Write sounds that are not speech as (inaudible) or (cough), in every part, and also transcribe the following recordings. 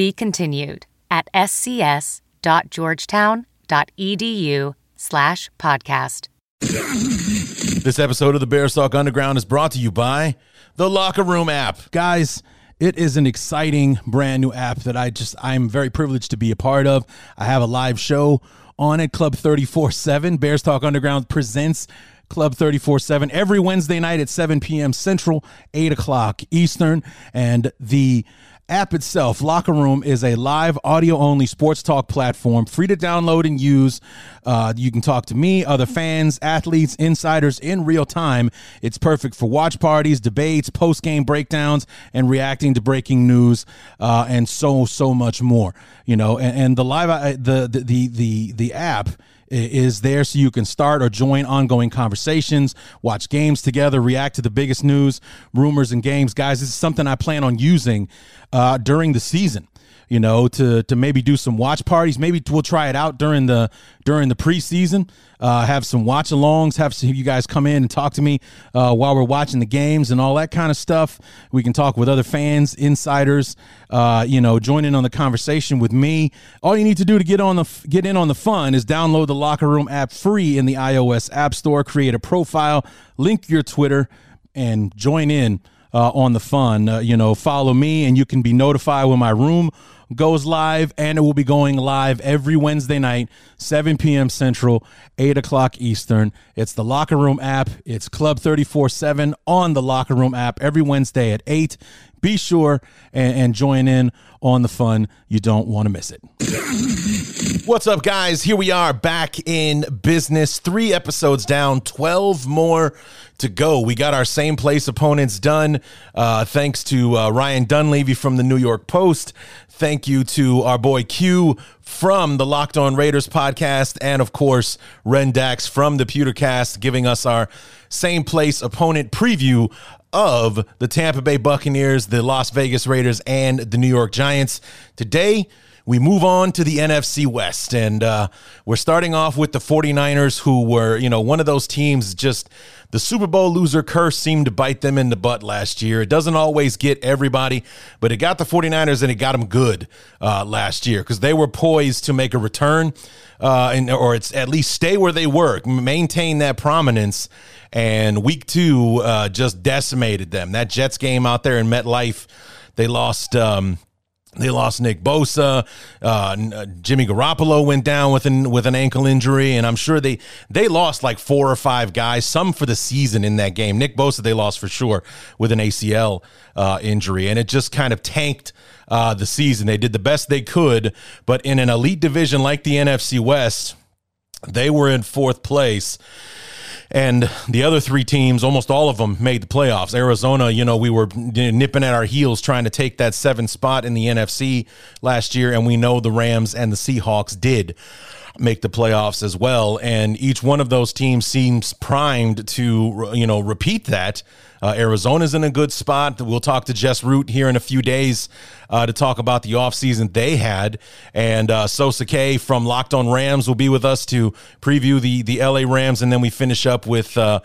Be continued at scs.georgetown.edu slash podcast. This episode of the Bears Talk Underground is brought to you by the Locker Room app. Guys, it is an exciting brand new app that I just I'm very privileged to be a part of. I have a live show on it, Club 34-7. Bears Talk Underground presents Club 34 7 every Wednesday night at 7 p.m. Central, 8 o'clock Eastern. And the app itself, Locker Room, is a live audio only sports talk platform, free to download and use. Uh, you can talk to me, other fans, athletes, insiders in real time. It's perfect for watch parties, debates, post game breakdowns, and reacting to breaking news, uh, and so so much more. You know, and, and the live uh, the the the the, the app is there so you can start or join ongoing conversations, watch games together, react to the biggest news, rumors, and games. Guys, this is something I plan on using uh, during the season you know, to to maybe do some watch parties. Maybe we'll try it out during the during the preseason. Uh, have some watch alongs. Have some you guys come in and talk to me uh, while we're watching the games and all that kind of stuff. We can talk with other fans, insiders. Uh, you know, join in on the conversation with me. All you need to do to get on the get in on the fun is download the Locker Room app free in the iOS App Store. Create a profile, link your Twitter, and join in. Uh, on the fun. Uh, you know, follow me and you can be notified when my room goes live, and it will be going live every Wednesday night, 7 p.m. Central, 8 o'clock Eastern. It's the Locker Room app. It's Club 34 7 on the Locker Room app every Wednesday at 8. Be sure and, and join in on the fun. You don't want to miss it. What's up, guys? Here we are back in business. Three episodes down, 12 more to go. We got our same place opponents done. Uh, thanks to uh, Ryan Dunleavy from the New York Post. Thank you to our boy Q from the Locked On Raiders podcast, and of course, Rendax from the Pewtercast, giving us our same place opponent preview of the Tampa Bay Buccaneers, the Las Vegas Raiders, and the New York Giants. Today, we move on to the NFC West, and uh, we're starting off with the 49ers, who were, you know, one of those teams just the Super Bowl loser curse seemed to bite them in the butt last year. It doesn't always get everybody, but it got the 49ers and it got them good uh, last year because they were poised to make a return uh, and, or it's at least stay where they were, maintain that prominence. And week two uh, just decimated them. That Jets game out there in MetLife, they lost. Um, they lost Nick Bosa. Uh, uh, Jimmy Garoppolo went down with an with an ankle injury, and I'm sure they they lost like four or five guys, some for the season in that game. Nick Bosa they lost for sure with an ACL uh, injury, and it just kind of tanked uh, the season. They did the best they could, but in an elite division like the NFC West, they were in fourth place and the other three teams, almost all of them, made the playoffs. Arizona, you know, we were nipping at our heels trying to take that seventh spot in the NFC last year, and we know the Rams and the Seahawks did make the playoffs as well. And each one of those teams seems primed to, you know, repeat that. Uh, Arizona's in a good spot. We'll talk to Jess Root here in a few days uh, to talk about the offseason they had. And uh, Sosa K from Locked on Rams will be with us to preview the, the LA Rams. And then we finish up with uh,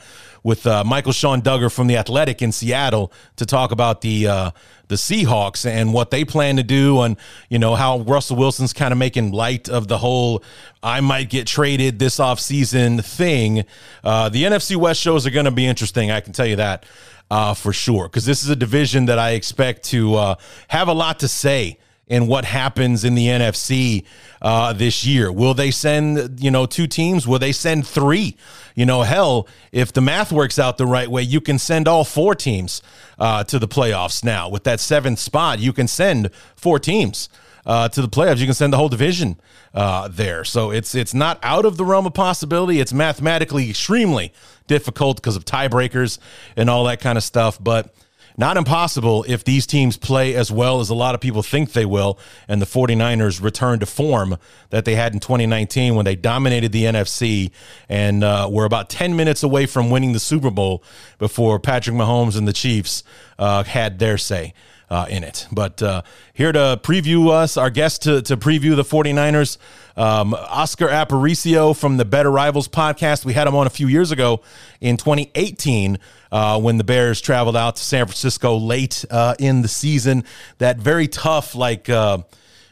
with uh, Michael-Shawn Dugar from the Athletic in Seattle to talk about the uh, the Seahawks and what they plan to do, and you know how Russell Wilson's kind of making light of the whole "I might get traded this offseason" thing. Uh, the NFC West shows are going to be interesting. I can tell you that uh, for sure because this is a division that I expect to uh, have a lot to say in what happens in the NFC uh, this year. Will they send, you know, two teams? Will they send three? You know, hell, if the math works out the right way, you can send all four teams uh, to the playoffs now. With that seventh spot, you can send four teams. Uh, to the playoffs, you can send the whole division uh, there. So it's it's not out of the realm of possibility. It's mathematically extremely difficult because of tiebreakers and all that kind of stuff. But not impossible if these teams play as well as a lot of people think they will, and the 49ers return to form that they had in 2019 when they dominated the NFC and uh, were about 10 minutes away from winning the Super Bowl before Patrick Mahomes and the Chiefs uh, had their say. Uh, in it. But uh, here to preview us, our guest to, to preview the 49ers, um, Oscar Aparicio from the Better Rivals podcast. We had him on a few years ago in 2018 uh, when the Bears traveled out to San Francisco late uh, in the season. That very tough, like, uh,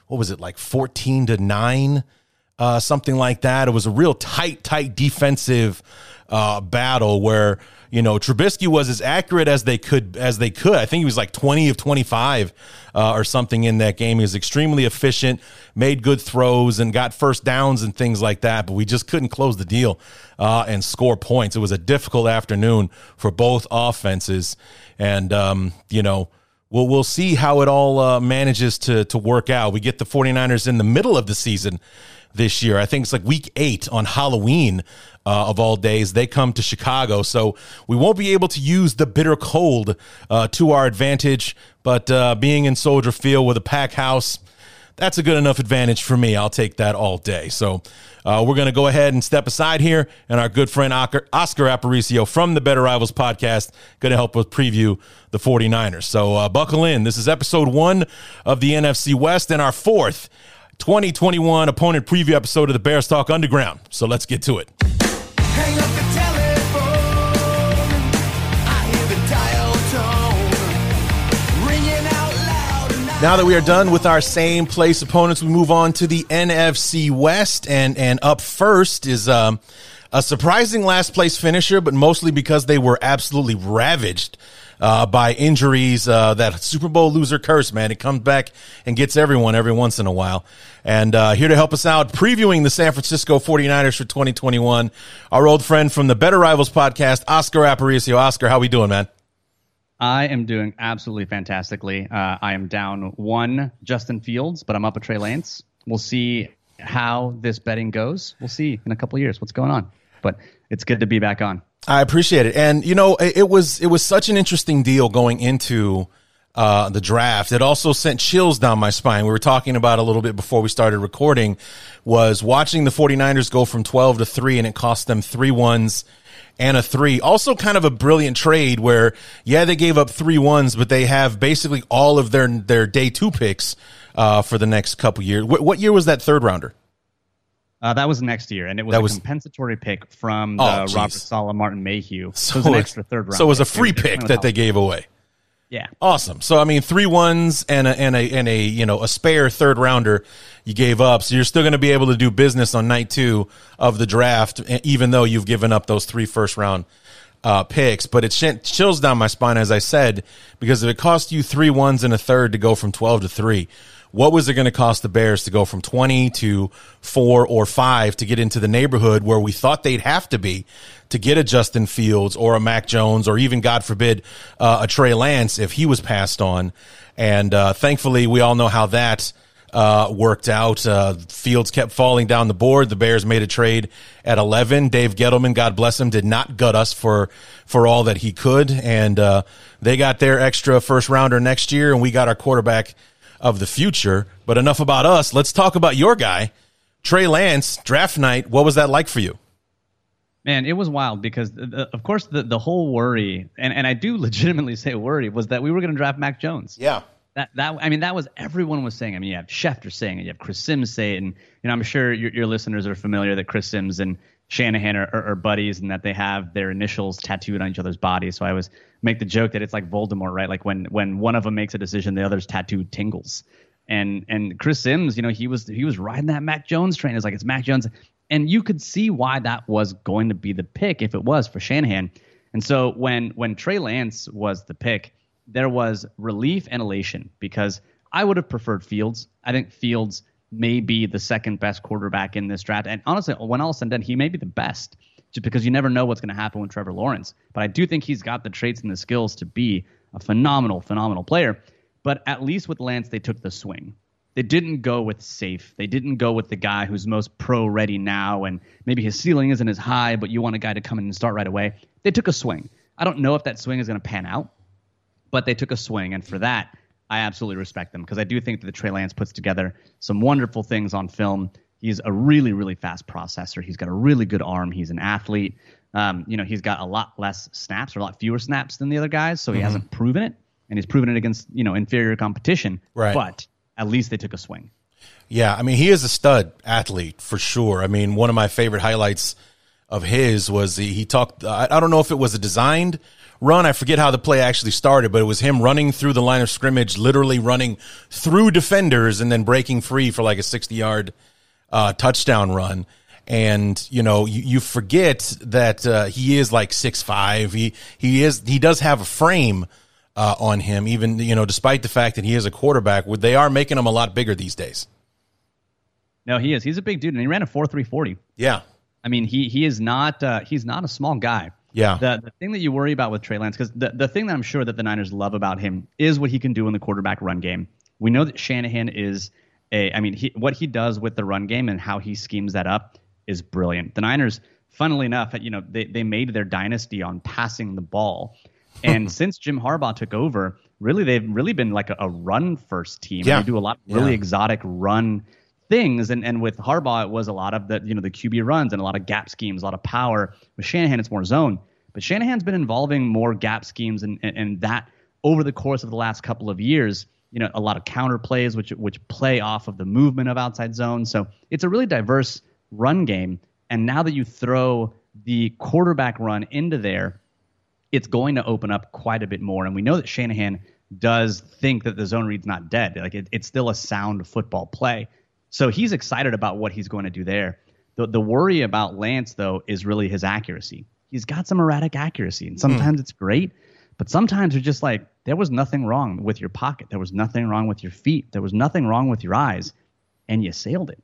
what was it, like 14 to 9, uh, something like that. It was a real tight, tight defensive uh, battle where you know, Trubisky was as accurate as they could as they could. I think he was like 20 of 25 uh, or something in that game. He was extremely efficient, made good throws, and got first downs and things like that. But we just couldn't close the deal uh, and score points. It was a difficult afternoon for both offenses, and um, you know. We'll, we'll see how it all uh, manages to, to work out. We get the 49ers in the middle of the season this year. I think it's like week eight on Halloween uh, of all days. They come to Chicago. So we won't be able to use the bitter cold uh, to our advantage. But uh, being in Soldier Field with a pack house, that's a good enough advantage for me. I'll take that all day. So uh, we're going to go ahead and step aside here. And our good friend Oscar, Aparicio from the Better Rivals podcast going to help us preview the 49ers. So uh, buckle in. This is episode one of the NFC West and our fourth 2021 opponent preview episode of the Bears Talk Underground. So let's get to it. Now that we are done with our same place opponents, we move on to the NFC West, and and up first is um, a surprising last place finisher, but mostly because they were absolutely ravaged uh, by injuries. Uh, that Super Bowl loser curse, man, it comes back and gets everyone every once in a while. And uh, here to help us out, previewing the San Francisco 49ers for 2021, our old friend from the Better Rivals podcast, Oscar Aparicio. Oscar, how we doing, man? I am doing absolutely fantastically. Uh, I am down one Justin Fields, but I'm up a Trey Lance. We'll see how this betting goes. We'll see in a couple years what's going on. But it's good to be back on. I appreciate it, and you know, it, was it was such an interesting deal going into uh, the draft. It also sent chills down my spine. We were talking about a little bit before we started recording. Was watching the 49ers go from 12 to three, and it cost them three ones and a three. Also, kind of a brilliant trade where, yeah, they gave up three ones, but they have basically all of their their day two picks uh, for the next couple years. What, what year was that third rounder? Uh, that was next year, and it was that a was, compensatory pick from the oh, Robert Saleh, Martin Mayhew. So, it was an extra third round. So it was a free pick that they gave away. Yeah. Awesome. So I mean, three ones and a and a and a you know a spare third rounder you gave up. So you're still going to be able to do business on night two of the draft, even though you've given up those three first round uh, picks. But it chills down my spine, as I said, because if it cost you three ones and a third to go from twelve to three, what was it going to cost the Bears to go from 20 to four or five to get into the neighborhood where we thought they'd have to be to get a Justin Fields or a Mac Jones or even, God forbid, uh, a Trey Lance if he was passed on. And uh, thankfully, we all know how that uh, worked out. Uh, Fields kept falling down the board. The Bears made a trade at 11. Dave Gettleman, God bless him, did not gut us for for all that he could, and uh, they got their extra first rounder next year, and we got our quarterback of the future. But enough about us. Let's talk about your guy, Trey Lance, draft night. What was that like for you? Man, it was wild because, the, of course, the, the whole worry, and, and I do (laughs) legitimately say worry, was that we were going to draft Mac Jones. Yeah. That, that I mean that was everyone was saying. I mean you have Schefter saying it, you have Chris Sims saying it, and you know I'm sure your, your listeners are familiar that Chris Sims and Shanahan are, are, are, buddies and that they have their initials tattooed on each other's bodies. So I was make the joke that it's like Voldemort, right? Like when when one of them makes a decision, the other's tattooed tingles. And and Chris Sims, you know, he was he was riding that Mac Jones train. It's like it's Mac Jones, and you could see why that was going to be the pick if it was for Shanahan. And so when when Trey Lance was the pick, there was relief and elation because I would have preferred Fields. I think Fields may be the second best quarterback in this draft. And honestly, when all is said and done, he may be the best just because you never know what's going to happen with Trevor Lawrence. But I do think he's got the traits and the skills to be a phenomenal, phenomenal player. But at least with Lance, they took the swing. They didn't go with safe. They didn't go with the guy who's most pro ready now and maybe his ceiling isn't as high, but you want a guy to come in and start right away. They took a swing. I don't know if that swing is going to pan out but they took a swing, and for that, I absolutely respect them because I do think that the Trey Lance puts together some wonderful things on film. He's a really, really fast processor. He's got a really good arm. He's an athlete. Um, you know, he's got a lot less snaps or a lot fewer snaps than the other guys, so he mm-hmm. hasn't proven it, and he's proven it against you know inferior competition. Right. But at least they took a swing. Yeah, I mean, he is a stud athlete for sure. I mean, one of my favorite highlights of his was he, he talked. I, I don't know if it was a designed run. I forget how the play actually started, but it was him running through the line of scrimmage, literally running through defenders and then breaking free for like a 60 yard uh, touchdown run. And you know, you, you forget that uh, he is like six five. He he is he does have a frame uh, on him, even you know, despite the fact that he is a quarterback. They are making him a lot bigger these days. No, he is. He's a big dude, and he ran a four three forty. Yeah, I mean, he he is not uh, he's not a small guy. Yeah. The the thing that you worry about with Trey Lance, because the, the thing that I'm sure that the Niners love about him is what he can do in the quarterback run game. We know that Shanahan is a I mean, he, what he does with the run game and how he schemes that up is brilliant. The Niners, funnily enough, you know, they, they made their dynasty on passing the ball. And (laughs) since Jim Harbaugh took over, really they've really been like a, a run first team. Yeah. They do a lot of really yeah. exotic run things. And and with Harbaugh, it was a lot of the you know the QB runs and a lot of gap schemes, a lot of power. With Shanahan, it's more zone. But Shanahan's been involving more gap schemes and and, and that over the course of the last couple of years. You know, a lot of counter plays which which play off of the movement of outside zone. So it's a really diverse run game. And now that you throw the quarterback run into there, it's going to open up quite a bit more. And we know that Shanahan does think that the zone read's not dead. Like it, it's still a sound football play. So he's excited about what he's going to do there. The, the worry about Lance, though, is really his accuracy. He's got some erratic accuracy, and sometimes mm. it's great, but sometimes you're just like there was nothing wrong with your pocket. There was nothing wrong with your feet. There was nothing wrong with your eyes, and you sailed it.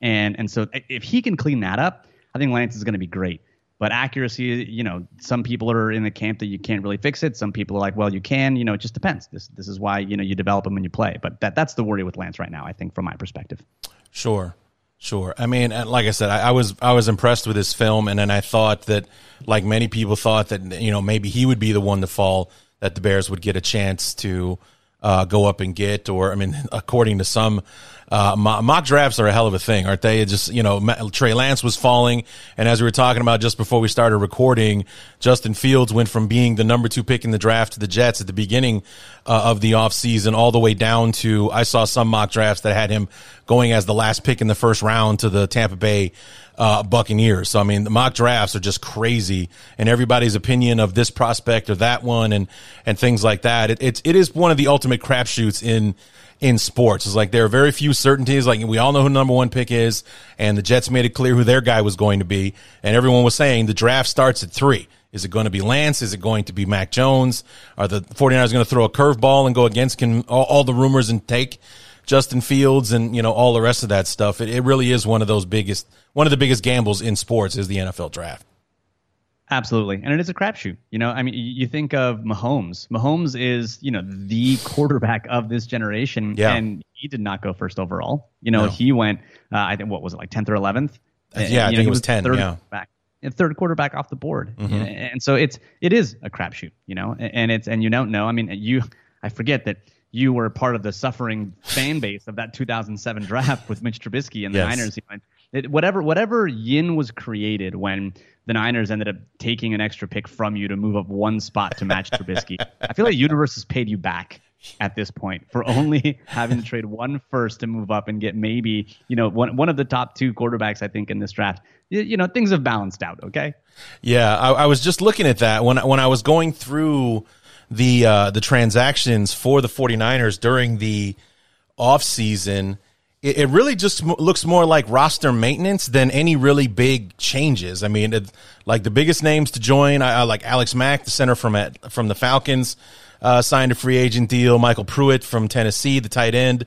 And and so if he can clean that up, I think Lance is going to be great. But accuracy, you know, some people are in the camp that you can't really fix it. Some people are like, well, you can. You know, it just depends. This this is why you know you develop them when you play. But that that's the worry with Lance right now. I think from my perspective. Sure, sure. I mean, uh, like I said, I, I was I was impressed with his film, and then I thought that, like many people thought that you know maybe he would be the one to fall, that the Bears would get a chance to uh, go up and get, or I mean, (laughs) according to some uh, mock drafts are a hell of a thing, aren't they? It just you know, Trey Lance was falling, and as we were talking about just before we started recording, Justin Fields went from being the number two pick in the draft to the Jets at the beginning uh, of the offseason all the way down to I saw some mock drafts that had him going as the last pick in the first round to the Tampa Bay uh, Buccaneers. So I mean, the mock drafts are just crazy, and everybody's opinion of this prospect or that one, and and things like that. It, it is one of the ultimate crapshoots in in sports. It's like there are very few certainties. Like we all know who number one pick is, and the Jets made it clear who their guy was going to be, and everyone was saying the draft starts at three. Is it going to be Lance? Is it going to be Mac Jones? Are the 49ers going to throw a curveball and go against all, all, the rumors and take Justin Fields and, you know, all the rest of that stuff? It, it really is one of those biggest, one of the biggest gambles in sports is the NFL draft. Absolutely, and it is a crapshoot. You know, I mean, you think of Mahomes. Mahomes is, you know, the (laughs) quarterback of this generation, yeah. and he did not go first overall. You know, no. he went, uh, I think, what was it, like tenth or eleventh? Uh, yeah, I think it was, was ten. Third yeah, back, third quarterback off the board, mm-hmm. and so it's it is a crapshoot. You know, and it's and you don't know. I mean, you, I forget that you were part of the suffering fan base of that 2007 draft with Mitch Trubisky and the yes. Niners. It, whatever whatever yin was created when the Niners ended up taking an extra pick from you to move up one spot to match Trubisky. I feel like the universe has paid you back at this point for only (laughs) having to trade one first to move up and get maybe you know one one of the top two quarterbacks I think in this draft. You, you know things have balanced out. Okay. Yeah, I, I, was just looking at that when when I was going through the uh, the transactions for the 49ers during the off season it, it really just looks more like roster maintenance than any really big changes. I mean, it, like the biggest names to join, I, I, like Alex Mack, the center from from the Falcons, uh, signed a free agent deal. MyCole Pruitt from Tennessee, the tight end,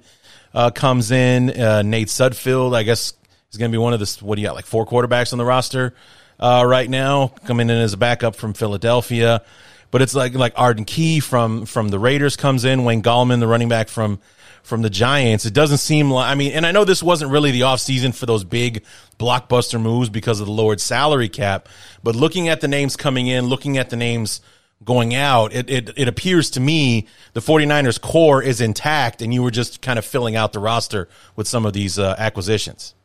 uh, comes in. Uh, Nate Sudfeld, I guess, is going to be one of the what do you got like four quarterbacks on the roster uh, right now, coming in as a backup from Philadelphia. But it's like like Arden Key from from the Raiders comes in. Wayne Gallman, the running back from from the Giants. It doesn't seem like, I mean, and I know this wasn't really the offseason for those big blockbuster moves because of the lowered salary cap, but looking at the names coming in, looking at the names going out, it, it, it appears to me the 49ers core is intact and you were just kind of filling out the roster with some of these uh, acquisitions.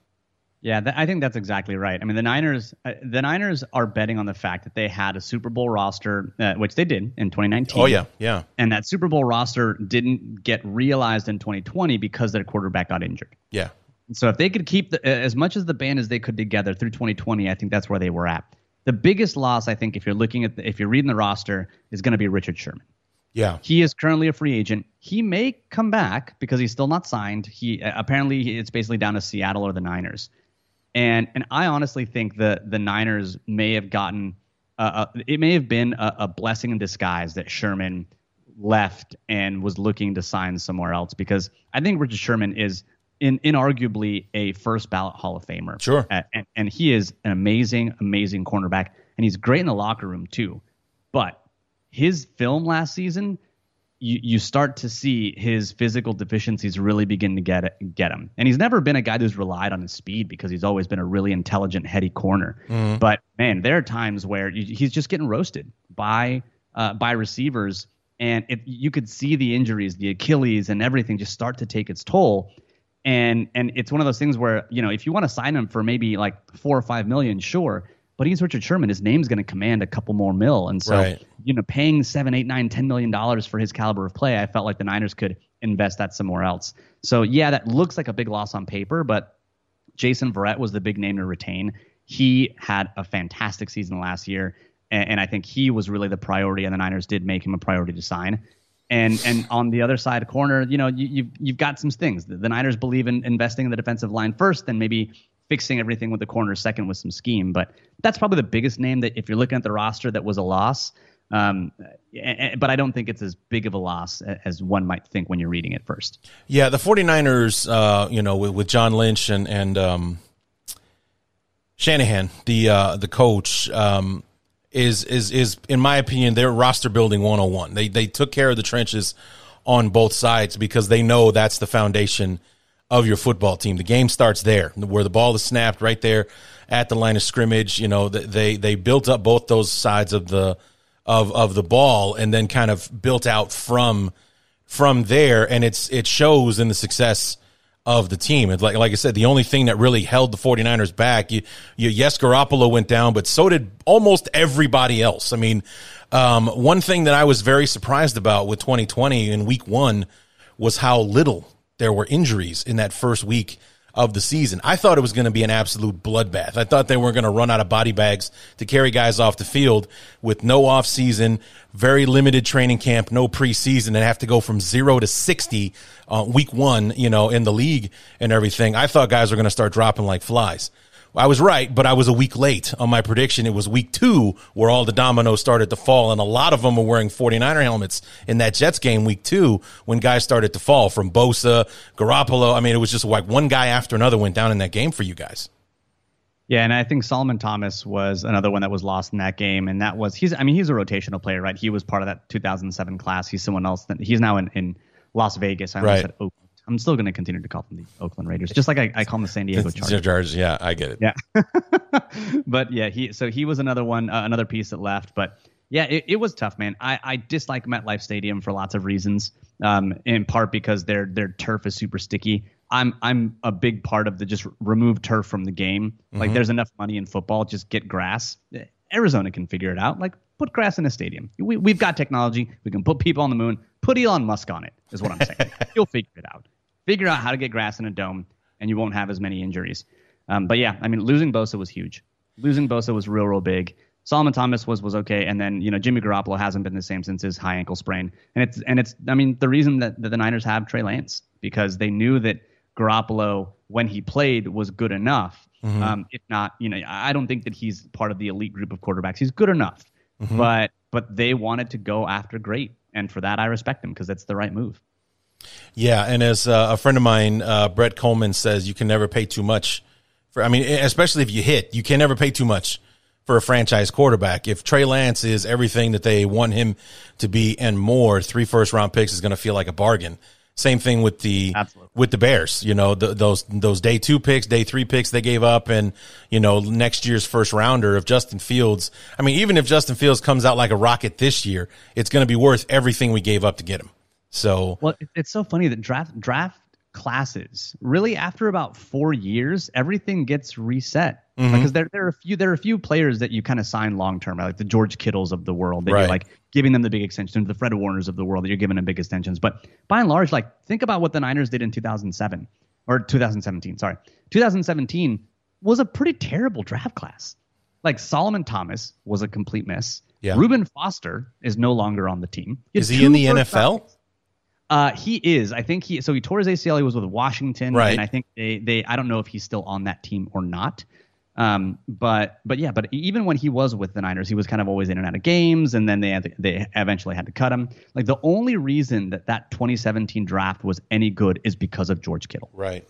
Yeah, th- I think that's exactly right. I mean, the Niners, uh, the Niners are betting on the fact that they had a Super Bowl roster, uh, which they did in 2019. Oh yeah, yeah. And that Super Bowl roster didn't get realized in 2020 because their quarterback got injured. Yeah. So if they could keep the, as much as the band as they could together through 2020, I think that's where they were at. The biggest loss, I think, if you're looking at, the, if you're reading the roster, is going to be Richard Sherman. Yeah. He is currently a free agent. He may come back because he's still not signed. He apparently it's basically down to Seattle or the Niners. And and I honestly think the the Niners may have gotten uh, uh, it may have been a, a, blessing in disguise that Sherman left and was looking to sign somewhere else because I think Richard Sherman is in inarguably a first ballot Hall of Famer. Sure. Uh, and, and he is an amazing, amazing cornerback, and he's great in the locker room too. But his film last season you, you start to see his physical deficiencies really begin to get get him. And he's never been a guy who's relied on his speed because he's always been a really intelligent, heady corner. Mm-hmm. But man, there are times where he's just getting roasted by uh, by receivers, and it, you could see the injuries, the Achilles, and everything just start to take its toll. And and it's one of those things where you know if you want to sign him for maybe like four or five million, sure but he's Richard Sherman. His name's going to command a couple more mil, and so right. you know, paying seven, eight, nine, ten million dollars for his caliber of play, I felt like the Niners could invest that somewhere else. So yeah, that looks like a big loss on paper, but Jason Verrett was the big name to retain. He had a fantastic season last year, and, and I think he was really the priority, and the Niners did make him a priority to sign. And and on the other side corner, you know, you, you've you've got some things. The, the Niners believe in investing in the defensive line first, then maybe fixing everything with the corner second with some scheme. But that's probably the biggest name that if you're looking at the roster that was a loss. Um, but I don't think it's as big of a loss as one might think when you're reading it first. Yeah, the 49ers, uh, you know, with, with, John Lynch and and um, Shanahan, the uh, the coach, um, is is is in my opinion, their roster building 101. They they took care of the trenches on both sides because they know that's the foundation of your football team. The game starts there, where the ball is snapped right there at the line of scrimmage. You know, they they built up both those sides of the of of the ball, and then kind of built out from from there, and it's it shows in the success of the team. It's like like I said, the only thing that really held the 49ers back, you, you yes, Garoppolo went down, but so did almost everybody else. I mean, um, one thing that I was very surprised about with 2020 in week one was how little there were injuries in that first week of the season. I thought it was going to be an absolute bloodbath. I thought they weren't going to run out of body bags to carry guys off the field with no off season, very limited training camp, no preseason, and have to go from zero to 60 uh, week one, you know, in the league and everything. I thought guys were going to start dropping like flies. I was right, but I was a week late on my prediction. It was week two where all the dominoes started to fall, and a lot of them were wearing 49er helmets in that Jets game week two when guys started to fall from Bosa, Garoppolo. I mean, it was just like one guy after another went down in that game for you guys. Yeah, and I think Solomon Thomas was another one that was lost in that game, and that was he's. I mean, he's a rotational player, right? He was part of that 2007 class. He's someone else. That, he's now in, in Las Vegas. I right. said Oakland. I'm still going to continue to call them the Oakland Raiders, just like I, I call them the San Diego (laughs) Chargers. Chargers. Yeah, I get it. Yeah, (laughs) but yeah, he so he was another one, uh, another piece that left. But yeah, it, it was tough, man. I, I dislike MetLife Stadium for lots of reasons. Um, in part because their their turf is super sticky. I'm I'm a big part of the just remove turf from the game. Mm-hmm. Like there's enough money in football, just get grass. Arizona can figure it out. Like put grass in a stadium. We we've got technology. We can put people on the moon. Put Elon Musk on it. Is what I'm saying. (laughs) You'll figure it out figure out how to get grass in a dome, and you won't have as many injuries. Um, but yeah, I mean, losing Bosa was huge. Losing Bosa was real, real big. Solomon Thomas was was okay, and then you know Jimmy Garoppolo hasn't been the same since his high ankle sprain, and it's and it's I mean the reason that, that the Niners have Trey Lance because they knew that Garoppolo when he played was good enough. Mm-hmm. Um, if not, you know, I don't think that he's part of the elite group of quarterbacks. He's good enough, mm-hmm. but but they wanted to go after great, and for that I respect him because that's the right move. Yeah, and as uh, a friend of mine, uh, Brett Coleman says, you can never pay too much for. I mean, especially if you hit, you can never pay too much for a franchise quarterback. If Trey Lance is everything that they want him to be and more, three first round picks is going to feel like a bargain Same thing with the Absolutely. with the Bears. You know, the, those those day two picks, day three picks they gave up, and you know next year's first rounder of Justin Fields. I mean, even if Justin Fields comes out like a rocket this year, it's going to be worth everything we gave up to get him. So Well, it's so funny that draft draft classes really after about four years, everything gets reset Mm-hmm. because there there are a few there are a few players that you kind of sign long term, like the George Kittles of the world, that Right. you're like giving them the big extensions, the Fred Warners of the world that you're giving them big extensions. But by and large, like think about what the Niners did in 2007 or 2017. Sorry, 2017 was a pretty terrible draft class. Like Solomon Thomas was a complete miss. Yeah. Reuben Foster is no longer on the team. Is he in the NFL? Uh, he is. I think he. So he tore his ACL. He was with Washington, Right. and I think they. They. I don't know if he's still on that team or not. Um, but but yeah, but even when he was with the Niners, he was kind of always in and out of games, and then they had to, they eventually had to cut him. Like the only reason that that 2017 draft was any good is because of George Kittle, Right.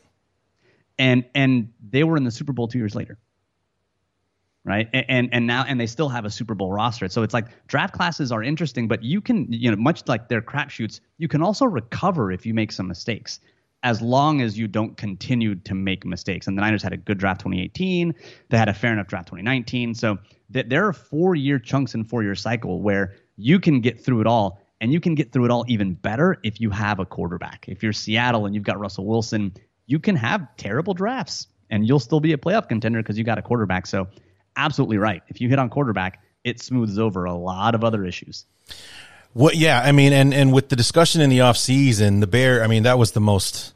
and and they were in the Super Bowl two years later. Right. And, and now and they still have a Super Bowl roster. So it's like draft classes are interesting, but you can, you know, much like their crapshoots, you can also recover if you make some mistakes, as long as you don't continue to make mistakes. And the Niners had a good draft 2018. They had a fair enough draft 2019. So th- there are four year chunks and four year cycle where you can get through it all. And you can get through it all even better if you have a quarterback. If you're Seattle and you've got Russell Wilson, you can have terrible drafts and you'll still be a playoff contender because you got a quarterback. So absolutely right. If you hit on quarterback, it smooths over a lot of other issues. What? Yeah, I mean, and and with the discussion in the off season, the bear. I mean, that was the most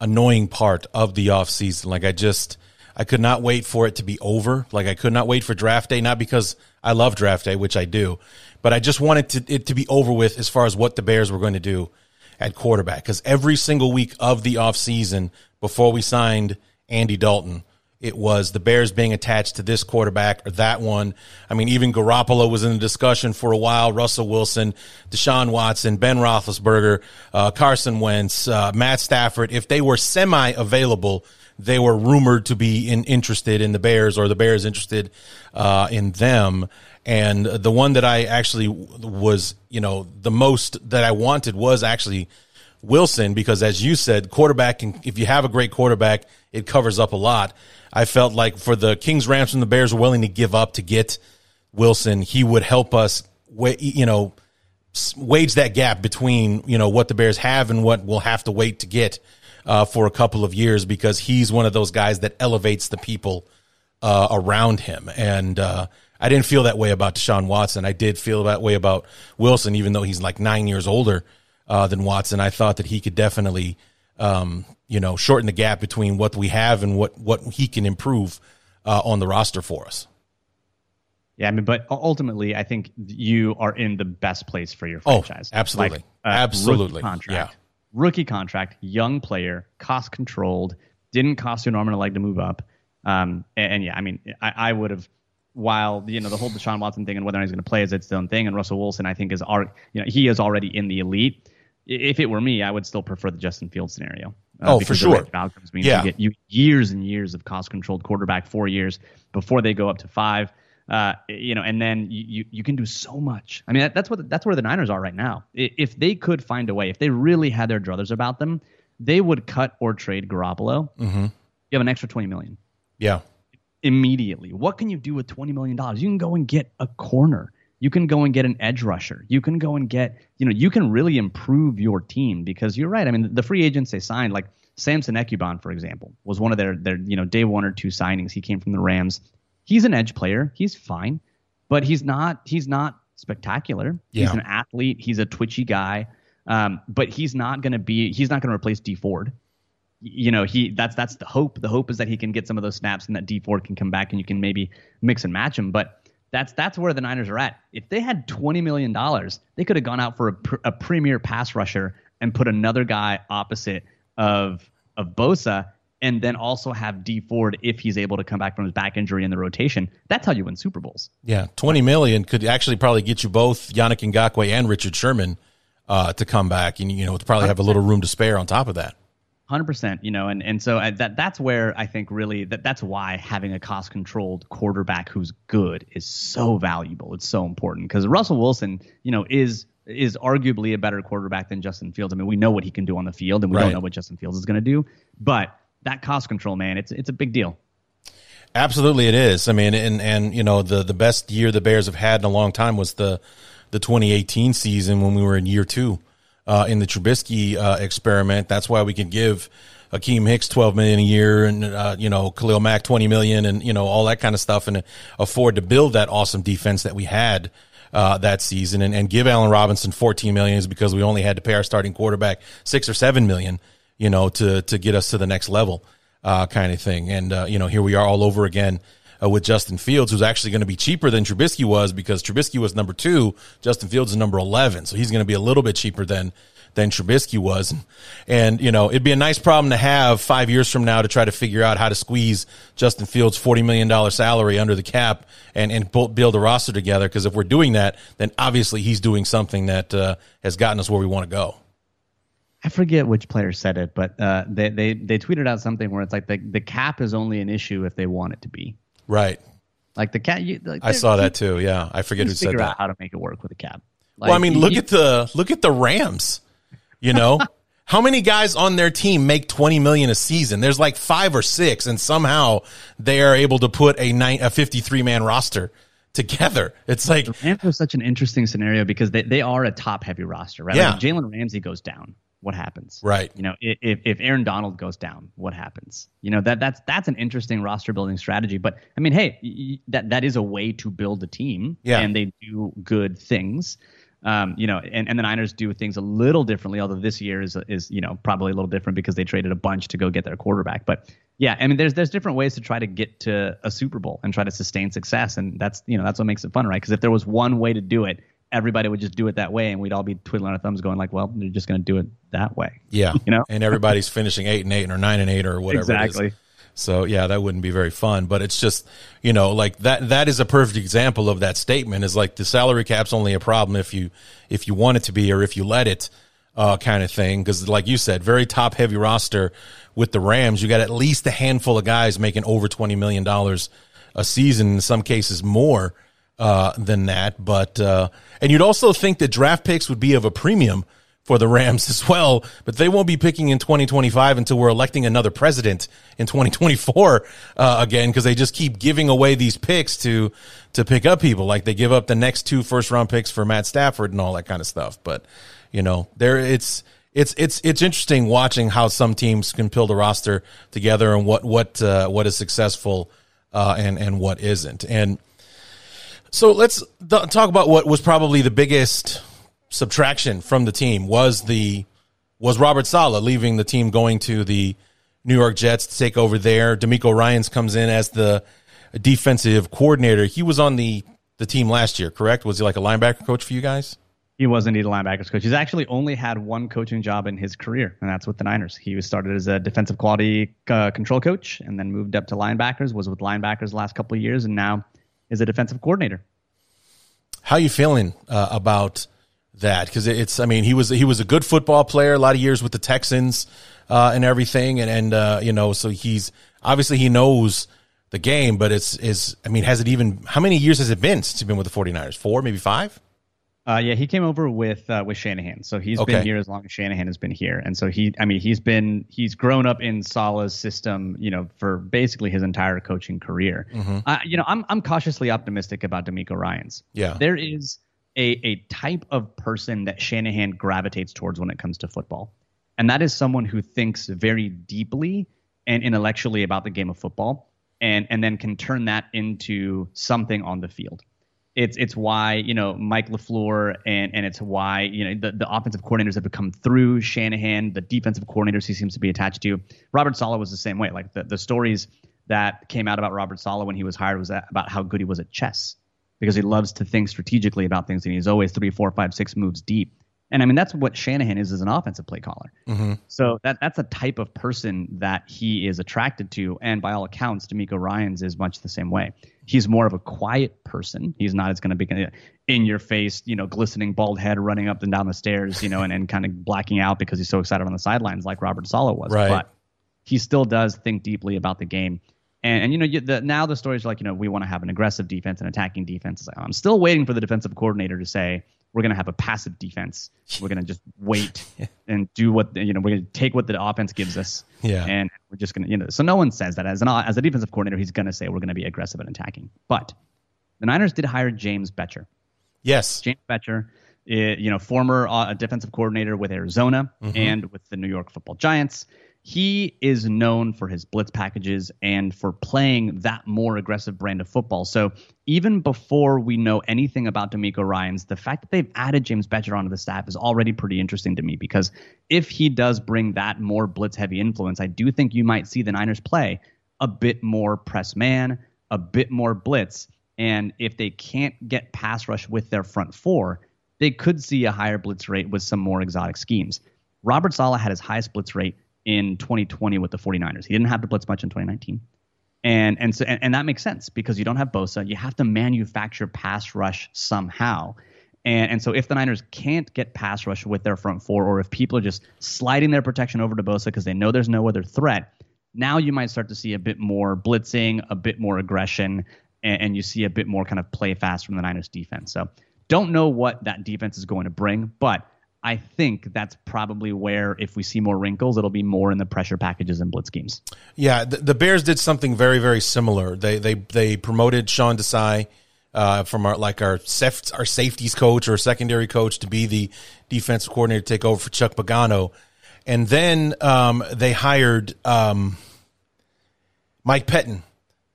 annoying part of the off season. Like, I just I could not wait for it to be over. Like, I could not wait for draft day. Not because I love draft day, which I do, but I just wanted to, it to be over with as far as what the Bears were going to do at quarterback. Because every single week of the off season before we signed Andy Dalton it was the Bears being attached to this quarterback or that one. I mean, even Garoppolo was in the discussion for a while. Russell Wilson, Deshaun Watson, Ben Roethlisberger, uh, Carson Wentz, uh, Matt Stafford. If they were semi available, they were rumored to be in, interested in the Bears or the Bears interested uh, in them. And the one that I actually was, you know, the most that I wanted was actually Wilson because, as you said, quarterback can, if you have a great quarterback, it covers up a lot. I felt like for the Kings, Rams, and the Bears were willing to give up to get Wilson, he would help us, you know, wage that gap between you know what the Bears have and what we'll have to wait to get uh, for a couple of years because he's one of those guys that elevates the people uh, around him. And uh, I didn't feel that way about Deshaun Watson. I did feel that way about Wilson, even though he's like nine years older uh, than Watson. I thought that he could definitely, um, you know, shorten the gap between what we have and what what he can improve uh, on the roster for us. Yeah, I mean, but ultimately, I think you are in the best place for your Oh, franchise. absolutely. Like, uh, Absolutely. rookie contract, Yeah. rookie contract, young player, cost controlled, didn't cost you an arm and a leg to move up. Um, and, and yeah, I mean, I, I would have. While you know the whole Deshaun Watson thing and whether or not he's going to play is its own thing, and Russell Wilson I think is ar- you know he is already in the elite. If it were me, I would still prefer the Justin Fields scenario. uh, Oh, for sure. Outcomes means Yeah. you get you years and years of cost controlled quarterback, four years before they go up to five. Uh, you know, and then you, you you can do so much. I mean, that, that's what that's where the Niners are right now. If they could find a way, if they really had their druthers about them, they would cut or trade Garoppolo. Mm-hmm. You have an extra twenty million Yeah. immediately. What can you do with twenty million dollars? You can go and get a corner. You can go and get an edge rusher. You can go and get, you know, you can really improve your team because you're right. I mean, the free agents they signed, like Samson Ebukam, for example, was one of their their you know day one or two signings. He came from the Rams. He's an edge player. He's fine, but he's not he's not spectacular. He's an athlete. He's a twitchy guy. Um, but he's not going to be he's not going to replace Dee Ford you know he that's that's the hope the hope is that he can get some of those snaps and that Dee Ford can come back and you can maybe mix and match him but that's that's where the Niners are at. If they had 20 million dollars they could have gone out for a, pr- a premier pass rusher and put another guy opposite of of Bosa and then also have Dee Ford if he's able to come back from his back injury in the rotation. That's how you win Super Bowls. Yeah, twenty million could actually probably get you both Yannick Ngakoue and Richard Sherman uh, to come back, and you know to probably have a little room to spare on top of that. Hundred percent, you know, and and so that that's where I think really that that's why having a cost controlled quarterback who's good is so valuable. It's so important because Russell Wilson, you know, is is arguably a better quarterback than Justin Fields. I mean, we know what he can do on the field, and we Right. don't know what Justin Fields is going to do. But that cost control, man, it's it's a big deal. Absolutely, it is. I mean, and and you know the the best year the Bears have had in a long time was the the 2018 season when we were in year two uh, in the Trubisky uh, experiment. That's why we can give Akiem Hicks 12 million a year and uh, you know Khalil Mack 20 million and you know all that kind of stuff and afford to build that awesome defense that we had. Uh, that season and, and give Allen Robinson 14 million is because we only had to pay our starting quarterback six or seven million, you know, to, to get us to the next level uh, kind of thing. And, uh, you know, here we are all over again uh, with Justin Fields, who's actually going to be cheaper than Trubisky was because Trubisky was number two. Justin Fields is number 11. So he's going to be a little bit cheaper than, than Trubisky was. And, you know, it'd be a nice problem to have five years from now to try to figure out how to squeeze Justin Fields' $40 million salary under the cap and, and build a roster together. Cause if we're doing that, then obviously he's doing something that, uh, has gotten us where we want to go. I forget which player said it, but uh, they they they tweeted out something where it's like the the cap is only an issue if they want it to be. Right. Like the cap, you, like, I saw that too. Yeah. I forget who said that. how to make it work with a cap. well, I mean, you- look you- at the look at the Rams. You know, (laughs) how many guys on their team make twenty million a season? There's like five or six, and somehow they are able to put a nine a fifty three man roster together. It's like Rams are such an interesting scenario because they, they are a top heavy roster, right? Yeah. Like Jalen Ramsey goes down, what happens? Right. You know, if if Aaron Donald goes down, what happens? You know that that's that's an interesting roster building strategy. But I mean, hey, that that is a way to build a team, Yeah. and they do good things. Um, you know, and, and the Niners do things a little differently, although this year is is you know probably a little different because they traded a bunch to go get their quarterback. But yeah, I mean, there's there's different ways to try to get to a Super Bowl and try to sustain success, and that's you know that's what makes it fun, right? Because if there was one way to do it, everybody would just do it that way, and we'd all be twiddling our thumbs, going like, well, they're just going to do it that way. yeah, You know? and everybody's finishing eight and eight or nine and eight or whatever. it is. Exactly. So yeah, that wouldn't be very fun. But it's just you know like that. That is a perfect example of that statement. Is like the salary cap's only a problem if you if you want it to be or if you let it, uh, kind of thing. Because like you said, very top heavy roster with the Rams. You got at least a handful of guys making over twenty million dollars a season. In some cases, more uh, than that. But uh, and you'd also think that draft picks would be of a premium for the Rams (laughs) as well, but they won't be picking in 2025 until we're electing another president in 2024 uh, again because they just keep giving away these picks to to pick up people. Like they give up the next two first round picks for Matt Stafford and all that kind of stuff. But you know, there it's it's it's it's interesting watching how some teams can build a roster together and what what uh, what is successful uh, and and what isn't. And so let's th- talk about what was probably the biggest subtraction from the team was the was Robert Saleh leaving the team going to the New York Jets to take over there. DeMeco Ryans comes in as the defensive coordinator. He was on the the team last year, correct? Was he like a linebacker coach for you guys? He was indeed a linebackers coach. He's actually only had one coaching job in his career, and that's with the Niners. He was started as a defensive quality uh, control coach, and then moved up to linebackers. Was with linebackers the last couple of years, and now is a defensive coordinator. How you feeling uh, about that? Because it's, I mean, he was he was a good football player, a lot of years with the Texans uh, and everything, and and uh, you know, so he's obviously he knows the game, but it's is, I mean, has it even? How many years has it been since he's been with the 49ers? Four, maybe five. Uh, yeah, he came over with uh, with Shanahan, so he's Okay. been here as long as Shanahan has been here, and so he, I mean, he's been he's grown up in Saleh's system, you know, for basically his entire coaching career. Uh, you know, I'm I'm cautiously optimistic about DeMeco Ryan's. Yeah. there is a a type of person that Shanahan gravitates towards when it comes to football, and that is someone who thinks very deeply and intellectually about the game of football, and and then can turn that into something on the field it's it's why you know Mike LaFleur and and it's why you know the, the offensive coordinators have come through Shanahan, the defensive coordinators he seems to be attached to. Robert Saleh was the same way. Like the, the stories that came out about Robert Saleh when he was hired was about how good he was at chess because he loves to think strategically about things and he's always three, four, five, six moves deep. And I mean that's what Shanahan is as an offensive play caller. Mm-hmm. So that that's a type of person that he is attracted to, and by all accounts, DeMeco Ryan's is much the same way. He's more of a quiet person. He's not as going to be in your face, you know, glistening bald head, running up and down the stairs, you know, and, and kind of blacking out because he's so excited on the sidelines, like Robert Saleh was. Right. But he still does think deeply about the game. And, and you know, you, the, now the stories are like, you know, we want to have an aggressive defense and attacking defense. Like, I'm still waiting for the defensive coordinator to say, we're going to have a passive defense. We're going to just wait (laughs) and do what you know. We're going to take what the offense gives us. Yeah. And we're just going to you know. So no one says that as an as a defensive coordinator, he's going to say we're going to be aggressive and attacking. But the Niners did hire James Bettcher. Yes. James Bettcher, eh, you know, former uh, defensive coordinator with Arizona Mm-hmm. and with the New York Football Giants. He is known for his blitz packages and for playing that more aggressive brand of football. So even before we know anything about DeMeco Ryans, the fact that they've added James Bettcher onto the staff is already pretty interesting to me because if he does bring that more blitz heavy influence, I do think you might see the Niners play a bit more press man, a bit more blitz. And if they can't get pass rush with their front four, they could see a higher blitz rate with some more exotic schemes. Robert Saleh had his highest blitz rate in 2020 with the 49ers. He didn't have to blitz much in 2019. And and so and, and that makes sense because you don't have Bosa. You have to manufacture pass rush somehow. And and so if the Niners can't get pass rush with their front four, or if people are just sliding their protection over to Bosa because they know there's no other threat, now you might start to see a bit more blitzing, a bit more aggression, and, and you see a bit more kind of play fast from the Niners defense. So don't know what that defense is going to bring, but I think that's probably where, if we see more wrinkles, it'll be more in the pressure packages and blitz schemes. Yeah, the, the Bears did something very, very similar. They they they promoted Sean Desai uh, from our like our saf- our safeties coach or secondary coach to be the defensive coordinator, to take over for Chuck Pagano, and then um, they hired um, Mike Pettine,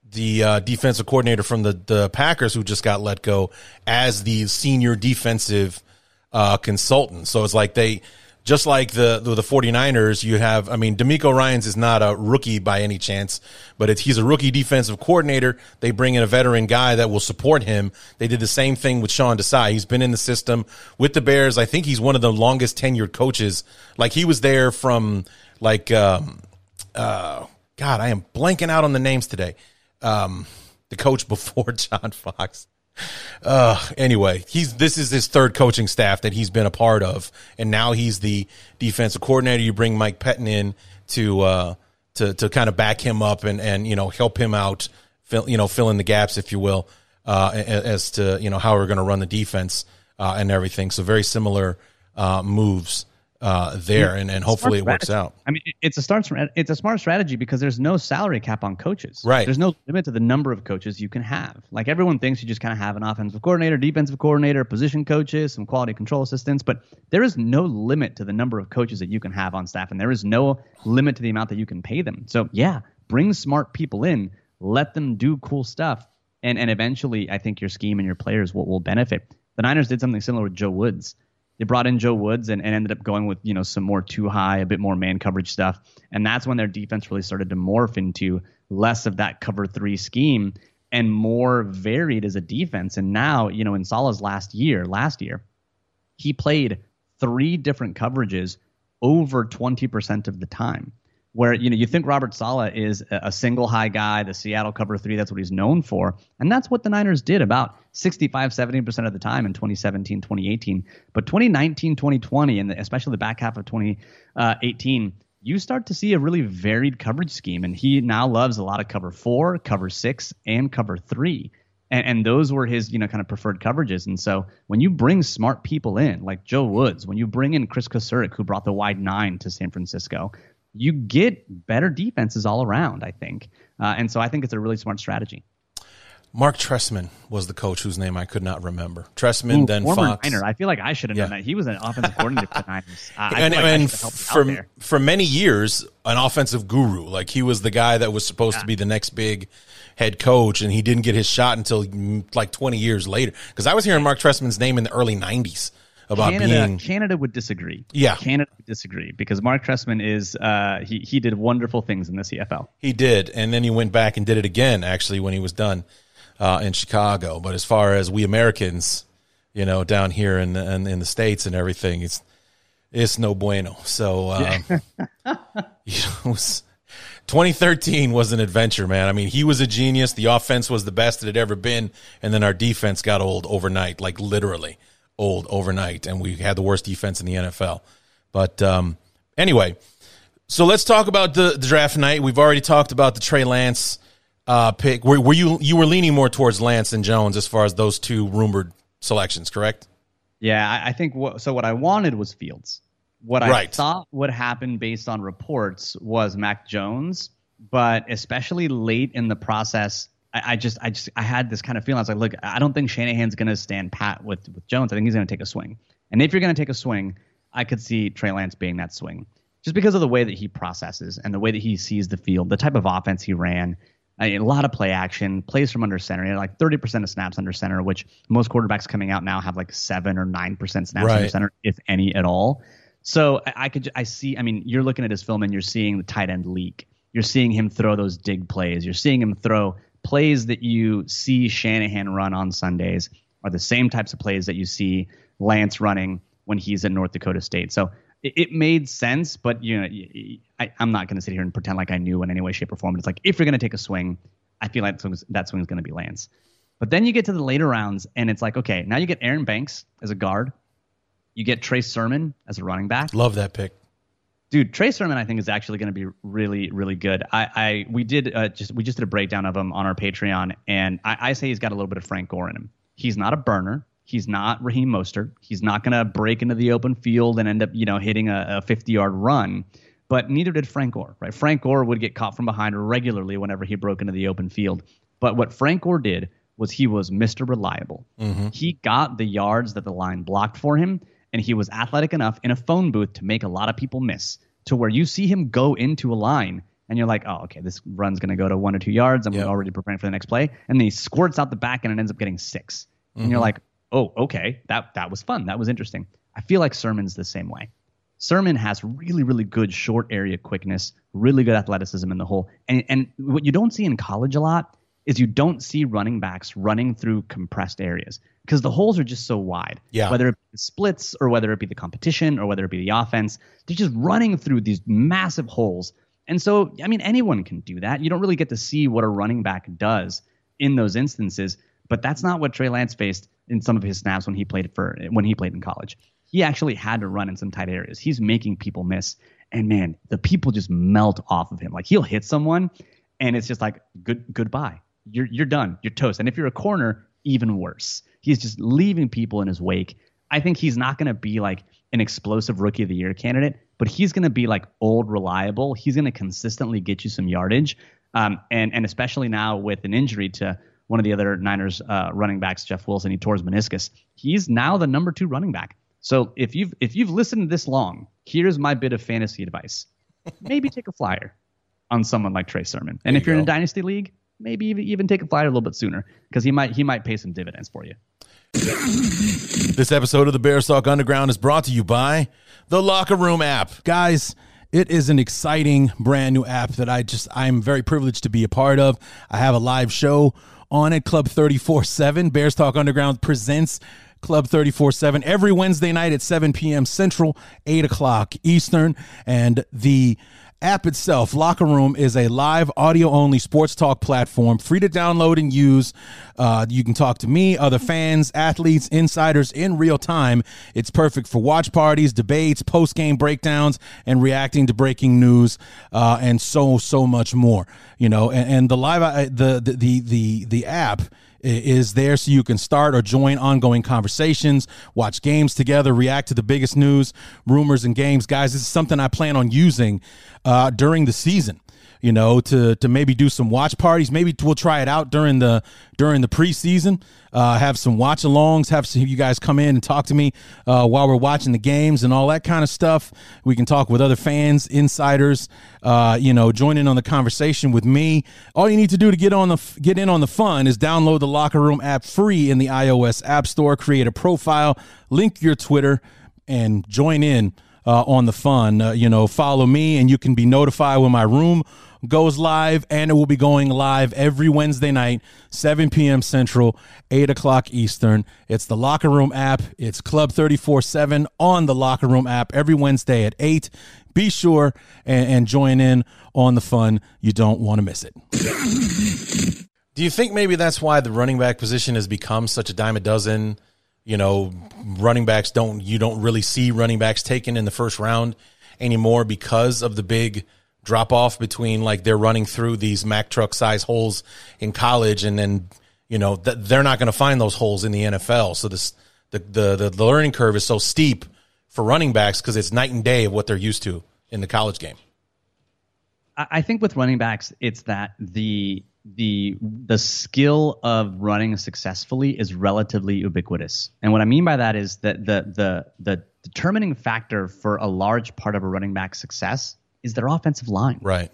the uh, defensive coordinator from the the Packers, who just got let go as the senior defensive uh, consultant. So it's like they, just like the, the the 49ers, you have. I mean, DeMeco Ryan's is not a rookie by any chance, but it's he's a rookie defensive coordinator. They bring in a veteran guy that will support him. They did the same thing with Sean Desai. He's been in the system with the Bears. I think he's one of the longest tenured coaches. Like he was there from like. Um, uh, God, I am blanking out on the names today. Um, the coach before (laughs) John Fox. Uh, anyway, he's this is his third coaching staff that he's been a part of, and now he's the defensive coordinator. You bring Mike Pettine in to uh, to to kind of back him up and and you know help him out, fill, you know fill in the gaps if you will, uh, as to you know how we're going to run the defense uh, and everything. So very similar uh, moves uh, there, and, and hopefully it works out. I mean, it's a start. It's a smart strategy because there's no salary cap on coaches. Right. There's no limit to the number of coaches you can have. Like everyone thinks, you just kind of have an offensive coordinator, defensive coordinator, position coaches, some quality control assistants, but there is no limit to the number of coaches that you can have on staff, and there is no limit to the amount that you can pay them. So yeah, bring smart people in, let them do cool stuff, and and eventually, I think your scheme and your players will will benefit. The Niners did something similar with Joe Woods they brought in Joe Woods and, and ended up going with you know some more too high, a bit more man coverage stuff, and that's when their defense really started to morph into less of that cover three scheme and more varied as a defense. And now you know in Saleh's last year, last year, he played three different coverages over twenty percent of the time. Where you know you think Robert Saleh is a single high guy, the Seattle cover three, that's what he's known for, and that's what the Niners did about 65, 70% of the time in 2017, 2018. But 2019, 2020, and especially the back half of 2018, you start to see a really varied coverage scheme. And he now loves a lot of cover four, cover six, and cover three. And, and those were his, you know, kind of preferred coverages. And so when you bring smart people in, like Joe Woods, when you bring in Kris Kocurek, who brought the wide nine to San Francisco, you get better defenses all around, I think. Uh, and so I think it's a really smart strategy. Marc Trestman was the coach whose name I could not remember. Trestman, Ooh, then former Fox. Niner. I feel like I should have known that. He was an offensive (laughs) coordinator for the Niners. Uh, and like and should have helped him out for for many years, an offensive guru. Like he was the guy that was supposed to be the next big head coach, and he didn't get his shot until mm, like twenty years later. Because I was hearing Marc Trestman's name in the early '90s about Canada, being. Canada would disagree. Yeah. Canada would disagree because Marc Trestman is uh, he he did wonderful things in the CFL. He did, and then he went back and did it again. Actually, when he was done uh, in Chicago. But as far as we Americans, you know, down here in the, in, in the states and everything, it's it's no bueno. So, um, (laughs) you know, it was- 2013 was an adventure, man. I mean, he was a genius. The offense was the best it had ever been, and then our defense got old overnight, like literally old overnight, and we had the worst defense in the NFL. But um, anyway, so let's talk about the, the draft night. We've already talked about the Trey Lance uh, pick. Were, were you you were leaning more towards Lance and Jones as far as those two rumored selections, correct? Yeah, I, I think what, so. What I wanted was Fields. What I Right. thought would happen based on reports was Mac Jones, but especially late in the process, I, I just, I just, I had this kind of feeling. I was like, look, I don't think Shanahan's going to stand pat with with Jones. I think he's going to take a swing. And if you're going to take a swing, I could see Trey Lance being that swing, just because of the way that he processes and the way that he sees the field, the type of offense he ran. I mean, a lot of play action, plays from under center, you know, like 30% of snaps under center, which most quarterbacks coming out now have like seven or 9% snaps under center, if any at all. So I, I could, I see, I mean, you're looking at his film and you're seeing the tight end leak. You're seeing him throw those dig plays. You're seeing him throw plays that you see Shanahan run on Sundays are the same types of plays that you see Lance running when he's at North Dakota State. So it, it made sense, but you know, I, am not going to sit here and pretend like I knew in any way, shape, or form. It's like if you're going to take a swing, I feel like that swing's going to be Lance. But then you get to the later rounds, and it's like, okay, now you get Aaron Banks as a guard, you get Trey Sermon as a running back. Love that pick. Dude, Trey Sermon, I think is actually going to be really, really good. I, I we did uh, just we just did a breakdown of him on our Patreon, and I, I say he's got a little bit of Frank Gore in him. He's not a burner. He's not Raheem Mostert. He's not going to break into the open field and end up, you know, hitting a 50 yard run. But neither did Frank Gore, right? Frank Gore would get caught from behind regularly whenever he broke into the open field. But what Frank Gore did was he was Mr. Reliable. He got the yards that the line blocked for him, and he was athletic enough in a phone booth to make a lot of people miss to where you see him go into a line and you're like, oh, okay, this run's going to go to one or two yards. I'm Yep. already preparing for the next play. And then he squirts out the back and it ends up getting 6 And you're mm-hmm. like, oh, okay, that, that was fun. That was interesting. I feel like Sermon's the same way. Sermon has really, really good short area quickness, really good athleticism in the hole. And, and what you don't see in college a lot is you don't see running backs running through compressed areas because the holes are just so wide. Yeah. Whether it be the splits or whether it be the competition or whether it be the offense, they're just running through these massive holes. And so, I mean, anyone can do that. You don't really get to see what a running back does in those instances, but that's not what Trey Lance faced in some of his snaps when he played for when he played in college. He actually had to run in some tight areas. He's making people miss, and man, the people just melt off of him. Like he'll hit someone, and it's just like good goodbye. You're you're done. You're toast. And if you're a corner, even worse. He's just leaving people in his wake. I think he's not going to be like an explosive rookie of the year candidate, but he's going to be like old reliable. He's going to consistently get you some yardage. Um, and and especially now with an injury to one of the other Niners uh, running backs, Jeff Wilson, he tore his meniscus. He's now the number two running back. So if you've if you've listened this long, here's my bit of fantasy advice: maybe take a flyer on someone like Trey Sermon. And There if you you're in a dynasty league, maybe even, take a flyer a little bit sooner because he might he might pay some dividends for you. This episode of the Bear Talk Underground is brought to you by the Locker Room app. Guys, it is an exciting brand new app that I just I'm very privileged to be a part of. I have a live show on it, Club 34-7. Bears Talk Underground presents Club 34-7 every Wednesday night at 7 p.m. Central, 8 o'clock Eastern. And the app itself, Locker Room, is a live audio only sports talk platform, free to download and use. Uh, you can talk to me, other fans, athletes, insiders in real time. It's perfect for watch parties, debates, post game breakdowns, and reacting to breaking news, uh, and so so much more. You know, and, and the live uh, the the the the, the app is there so you can start or join ongoing conversations, watch games together, react to the biggest news, rumors, and games. Guys, this is something I plan on using uh, during the season. You know, to to maybe do some watch parties. Maybe we'll try it out during the during the preseason. Uh, have some watch alongs. Have some, you guys come in and talk to me uh, while we're watching the games and all that kind of stuff. We can talk with other fans, insiders. Uh, you know, join in on the conversation with me. All you need to do to get on the get in on the fun is download the Locker Room app free in the iOS App Store. Create a profile, link your Twitter, and join in uh, on the fun. Uh, you know, follow me, and you can be notified when my room goes live, and it will be going live every Wednesday night, 7 p.m. Central, 8 o'clock Eastern. It's the Locker Room app. It's Club 34 7 on the Locker Room app every Wednesday at 8. Be sure and, and join in on the fun. You don't want to miss it. Do you think maybe that's why the running back position has become such a dime a dozen? You know, running backs don't you don't really see running backs taken in the first round anymore because of the big drop off between like they're running through these Mack truck size holes in college and then you know th- they're not going to find those holes in the NFL. So this the the the, the learning curve is so steep for running backs because it's night and day of what they're used to in the college game. I think with running backs, it's that the the the skill of running successfully is relatively ubiquitous. And what I mean by that is that the the the determining factor for a large part of a running back's success is their offensive line. Right.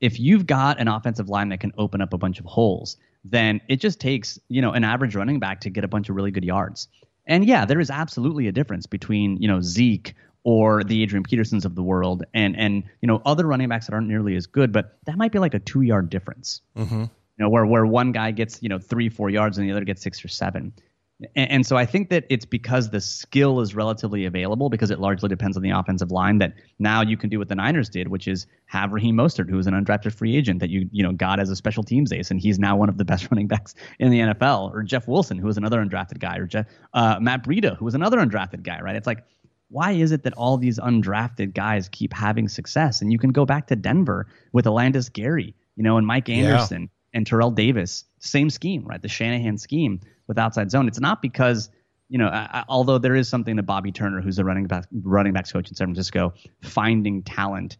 If you've got an offensive line that can open up a bunch of holes, then it just takes, you know, an average running back to get a bunch of really good yards. And yeah, there is absolutely a difference between, you know, Zeke or the Adrian Petersons of the world and and you know other running backs that aren't nearly as good, but that might be like a two yard difference. Mm-hmm. You know, where where one guy gets you know three four yards and the other gets six or seven. And, and so I think that it's because the skill is relatively available because it largely depends on the offensive line that now you can do what the Niners did, which is have Raheem Mostert, who is an undrafted free agent that you you know got as a special teams ace, and he's now one of the best (laughs) running backs in the NFL, or Jeff Wilson, who is another undrafted guy, or Jeff, uh, Matt Breida, who is another undrafted guy, right? It's like why is it that all these undrafted guys keep having success? And you can go back to Denver with Olandis Gary, you know, and Mike Anderson yeah. and Terrell Davis, same scheme, right? The Shanahan scheme with outside zone. It's not because you know, I, although there is something to Bobby Turner, who's a running back running backs coach in San Francisco, finding talent.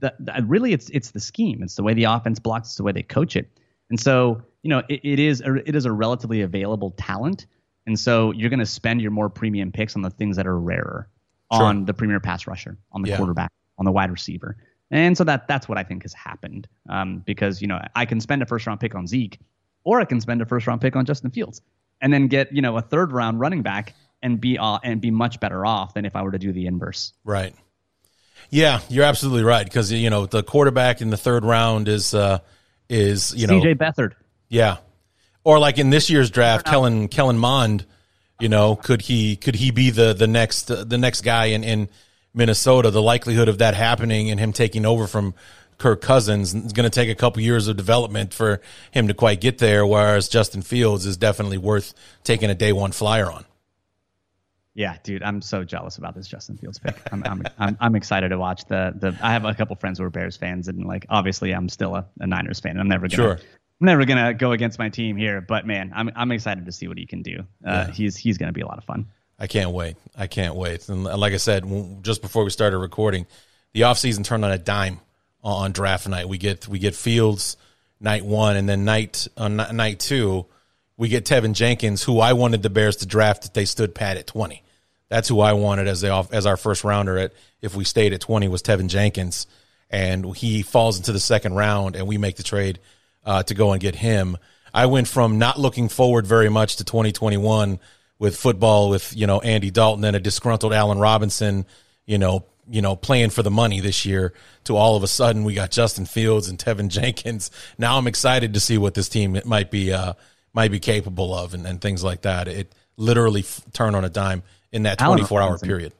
That, that uh, really, it's it's the scheme. It's the way the offense blocks. It's the way they coach it. And so, you know, it, it is a, it is a relatively available talent. And so you're going to spend your more premium picks on the things that are rarer sure. on the premier pass rusher, on the yeah. quarterback, on the wide receiver. And so that that's what I think has happened. Um, because you know I can spend a first round pick on Zeke, or I can spend a first round pick on Justin Fields, and then get you know a third round running back and be uh, and be much better off than if I were to do the inverse. Right. Yeah, you're absolutely right because you know the quarterback in the third round is uh, is you know CJ Beathard. Yeah, or like in this year's draft, Kellen Kellen Mond you know, could he could he be the the next the next guy in in Minnesota? The likelihood of that happening and him taking over from Kirk Cousins is going to take a couple years of development for him to quite get there. Whereas Justin Fields is definitely worth taking a day one flyer on. Yeah, dude, I'm so jealous about this Justin Fields pick. I'm, I'm, I'm, I'm, excited to watch the the. I have a couple friends who are Bears fans, and like obviously, I'm still a, a Niners fan. I'm never gonna sure. I'm never gonna go against my team here, but man, I'm I'm excited to see what he can do. Uh, yeah. He's he's gonna be a lot of fun. I can't wait. I can't wait. And like I said, just before we started recording, the offseason turned on a dime on draft night. We get we get Fields night one, and then night on night two, we get Teven Jenkins, who I wanted the Bears to draft if they stood pat at twenty. That's who I wanted as the as our first rounder at if we stayed at twenty was Teven Jenkins, and he falls into the second round, and we make the trade uh, to go and get him. I went from not looking forward very much to 2021 with football with you know Andy Dalton and a disgruntled Allen Robinson, you know, you know playing for the money this year to all of a sudden we got Justin Fields and Teven Jenkins. Now I'm excited to see what this team might be uh, might be capable of and, and things like that. It literally f- turned on a dime in that 24 hour period.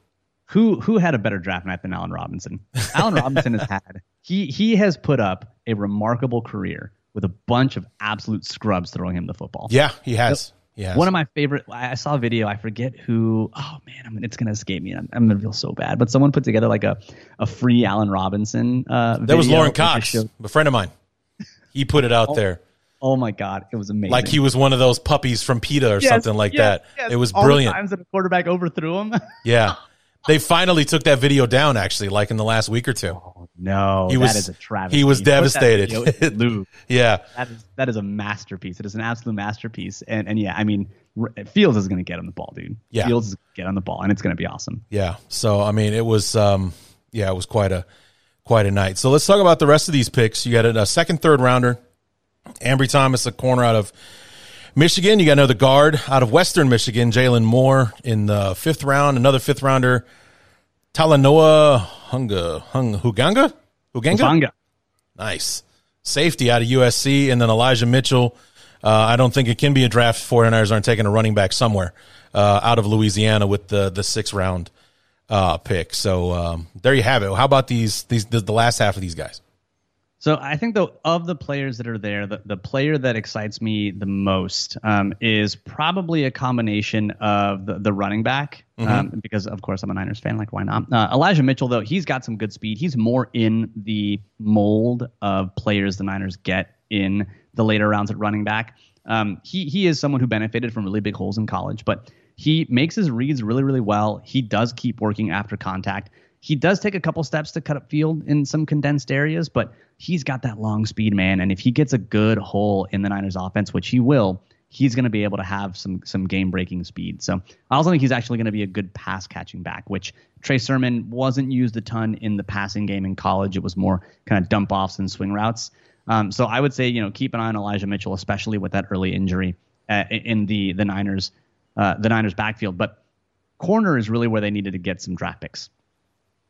Who who had a better draft night than Allen Robinson? Allen (laughs) Robinson has had he he has put up a remarkable career with a bunch of absolute scrubs throwing him the football. Yeah, he has. Yeah. One of my favorite. I saw a video. I forget who. Oh man, I mean, it's gonna escape me. I'm, I'm, gonna feel so bad. But someone put together like a a free Allen Robinson. Uh, that was Lauren Cox, a friend of mine. He put it out oh, there. Oh my god, it was amazing. Like he was one of those puppies from PETA or yes, something like yes, that. Yes. It was All brilliant. times that a quarterback overthrew him. (laughs) yeah, they finally took that video down. Actually, like in the last week or two. Oh, no, he was, that is a travesty. He was devastated. (laughs) yeah, that is that is a masterpiece. It is an absolute masterpiece. And and yeah, I mean, Fields is going to get on the ball, dude. Yeah, Fields is get on the ball, and it's going to be awesome. Yeah. So I mean, it was um, yeah, it was quite a quite a night. So let's talk about the rest of these picks. You got a, a second, third rounder. Ambry Thomas, a corner out of Michigan. You got another guard out of Western Michigan, Jalen Moore in the fifth round. Another fifth rounder, Talanoa Hunga Hung Huganga Huganga. Nice safety out of USC, and then Elijah Mitchell. Uh, I don't think it can be a draft. 49ers aren't taking a running back somewhere uh, out of Louisiana with the the sixth round uh, pick. So um, there you have it. How about these these the, the last half of these guys? So I think though of the players that are there, the, the player that excites me the most um, is probably a combination of the, the running back, mm-hmm. um, because of course I'm a Niners fan. Like why not? Uh, Elijah Mitchell though he's got some good speed. He's more in the mold of players the Niners get in the later rounds at running back. Um, he he is someone who benefited from really big holes in college, but he makes his reads really, really well. He does keep working after contact. He does take a couple steps to cut up field in some condensed areas, but he's got that long speed, man. And if he gets a good hole in the Niners offense, which he will, he's going to be able to have some some game breaking speed. So I also think he's actually going to be a good pass catching back, which Trey Sermon wasn't used a ton in the passing game in college. It was more kind of dump offs and swing routes. Um, so I would say you know keep an eye on Elijah Mitchell, especially with that early injury uh, in the the Niners uh, the Niners backfield. But corner is really where they needed to get some draft picks.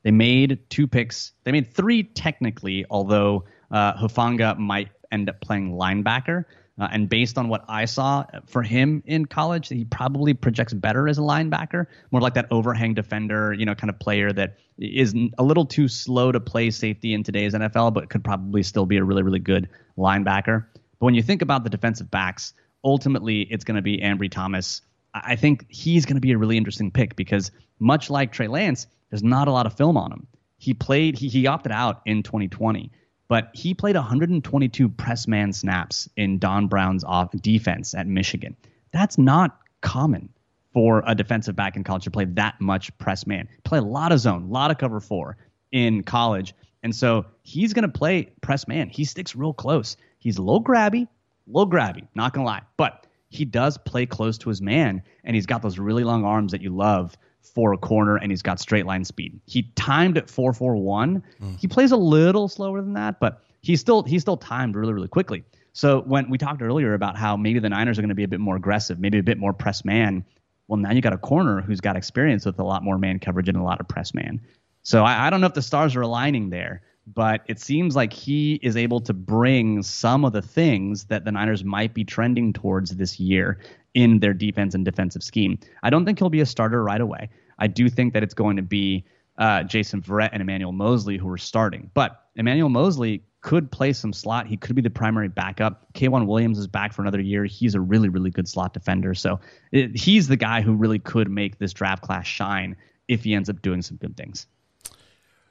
They made two picks. They made three technically, although uh, Hufanga might end up playing linebacker. Uh, and based on what I saw for him in college, he probably projects better as a linebacker, more like that overhang defender, you know, kind of player that is a little too slow to play safety in today's NFL, but could probably still be a really, really good linebacker. But when you think about the defensive backs, ultimately it's going to be Ambry Thomas. I think he's going to be a really interesting pick because much like Trey Lance, there's not a lot of film on him. He played, he, he opted out in 2020 but he played 122 press man snaps in Don Brown's off defense at Michigan. That's not common for a defensive back in college to play that much press man. Play a lot of zone, a lot of cover four in college. And so he's going to play press man. He sticks real close. He's low grabby, low grabby, not going to lie. But he does play close to his man, and he's got those really long arms that you love for a corner and he's got straight line speed. He timed at 441. Mm. He plays a little slower than that, but he's still he's still timed really really quickly. So when we talked earlier about how maybe the Niners are going to be a bit more aggressive, maybe a bit more press man, well now you got a corner who's got experience with a lot more man coverage and a lot of press man. So I, I don't know if the stars are aligning there, but it seems like he is able to bring some of the things that the Niners might be trending towards this year in their defense and defensive scheme. I don't think he'll be a starter right away. I do think that it's going to be uh, Jason Verrett and Emmanuel Moseley who are starting. But Emmanuel Moseley could play some slot. He could be the primary backup. K'Waun Williams is back for another year. He's a really, really good slot defender. So it, he's the guy who really could make this draft class shine if he ends up doing some good things.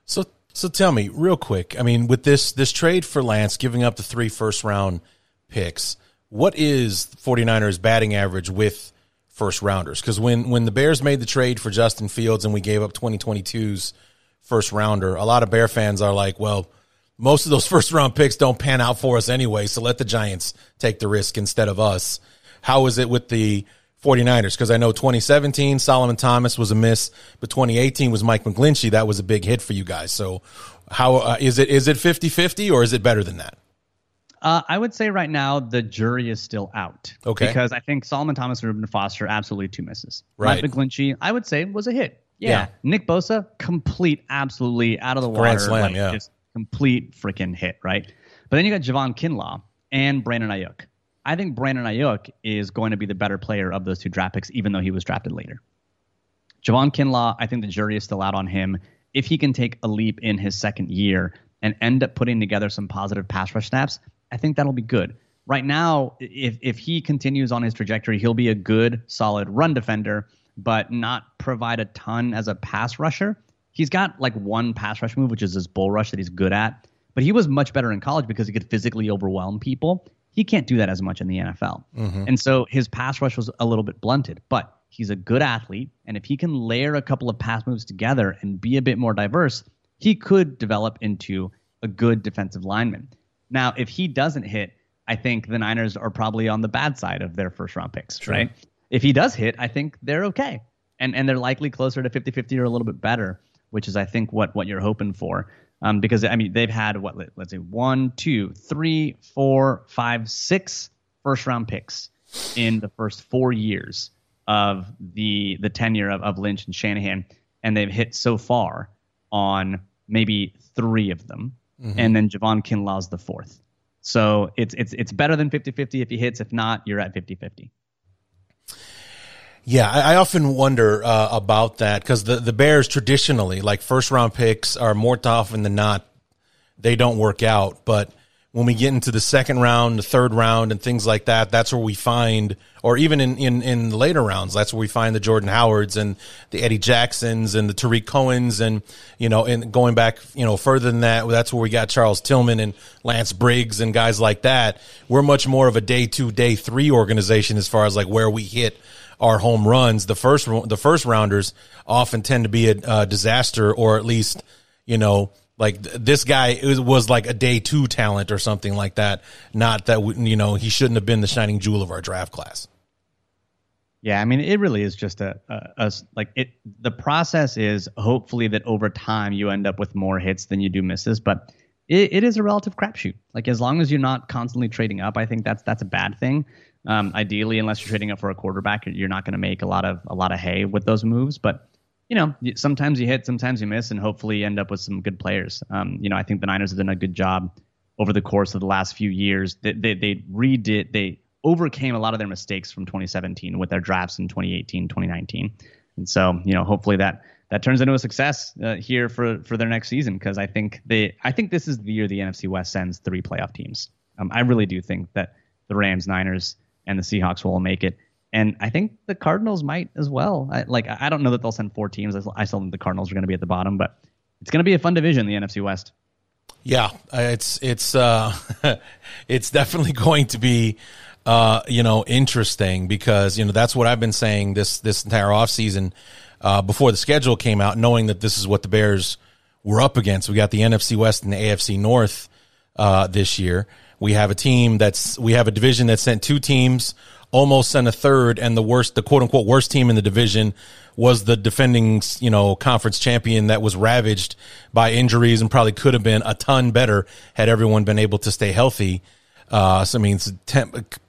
So, so tell me real quick. I mean, with this this trade for Lance, giving up the three first round picks, what is 49ers batting average with first rounders? Because when when the Bears made the trade for Justin Fields and we gave up 2022's first rounder, a lot of Bear fans are like, well, most of those (laughs) first round picks don't pan out for us anyway, so let the Giants take the risk instead of us. How is it with the 49ers? Because I know 2017 Solomon Thomas was a miss, but 2018 was Mike McGlinchey. That was a big hit for you guys. So how uh, is it? Is it 50-50 or is it better than that? Uh, I would say right now the jury is still out. Okay. Because I think Solomon Thomas and Reuben Foster absolutely two misses. Right. Mike McGlinchey, I would say, was a hit. Yeah. yeah. Nick Bosa, complete, absolutely out of the water. Grand slam, like, yeah. Just complete freaking hit, right? But then you got Javon Kinlaw and Brandon Aiyuk. I think Brandon Aiyuk is going to be the better player of those two draft picks, even though he was drafted later. Javon Kinlaw, I think the jury is still out on him. If he can take a leap in his second year and end up putting together some positive pass rush snaps, I think that'll be good. Right now, if if he continues on his trajectory, he'll be a good, solid run defender, but not provide a ton as a pass rusher. He's got like one pass rush move, which is his bull rush that he's good at. But he was much better in college because he could physically overwhelm people. He can't do that as much in the NFL. Mm-hmm. And so his pass rush was a little bit blunted, but he's a good athlete. And if he can layer a couple of pass moves together and be a bit more diverse, he could develop into a good defensive lineman. Now, if he doesn't hit, I think the Niners are probably on the bad side of their first round picks, sure. right? If he does hit, I think they're okay. And and they're likely closer to 50-50 or a little bit better, which is I think what what you're hoping for. Um, because I mean they've had what let's say one, two, three, four, five, six first round picks in the first four years of the the tenure of, of Lynch and Shanahan, and they've hit so far on maybe three of them mm-hmm. and then Javon Kinlaw's the fourth. So it's it's it's better than 50-50 if he hits. If not, you're at 50-50. Yeah, I, I often wonder uh, about that because the, the Bears traditionally, like first round picks, are more often than not, they don't work out. But when we get into the second round, the third round, and things like that, that's where we find, or even in, in, in later rounds, that's where we find the Jordan Howards and the Eddie Jacksons and the Tarik Cohens, and you know, and going back, you know, further than that, that's where we got Charles Tillman and Lance Briggs and guys like that. We're much more of a day two, day three organization as far as like where we hit are home runs. The first the first rounders often tend to be a, a disaster, or at least you know like this guy was like a day two talent or something like that. Not that you know he shouldn't have been the shining jewel of our draft class. Yeah, I mean, it really is just a, a, a, like it. The process is hopefully that over time you end up with more hits than you do misses, but it, it is a relative crapshoot. Like as long as you're not constantly trading up, I think that's that's a bad thing. Um, ideally, unless you're trading up for a quarterback, you're not going to make a lot of a lot of hay with those moves. But you know, sometimes you hit, sometimes you miss, and hopefully you end up with some good players. Um, you know, I think the Niners have done a good job over the course of the last few years. They, they, they redid, they overcame a lot of their mistakes from 2017 with their drafts in 2018, 2019. And so, you know, hopefully that that turns into a success uh, here for for their next season because I think they I think this is the year the NFC West sends three playoff teams. Um, I really do think that the Rams, Niners, and the Seahawks will make it, and I think the Cardinals might as well. I, like I don't know that they'll send four teams. I still think the Cardinals are going to be at the bottom, but it's going to be a fun division, the NFC West. Yeah, it's it's uh, (laughs) it's definitely going to be uh, you know interesting because you know that's what I've been saying this this entire offseason uh, before the schedule came out, knowing that this is what the Bears were up against. We got the NFC West and the AFC North uh, this year. We have a team that's we have a division that sent two teams, almost sent a third, and the worst, the quote unquote worst team in the division was the defending, you know, conference champion that was ravaged by injuries and probably could have been a ton better had everyone been able to stay healthy. Uh, so I mean,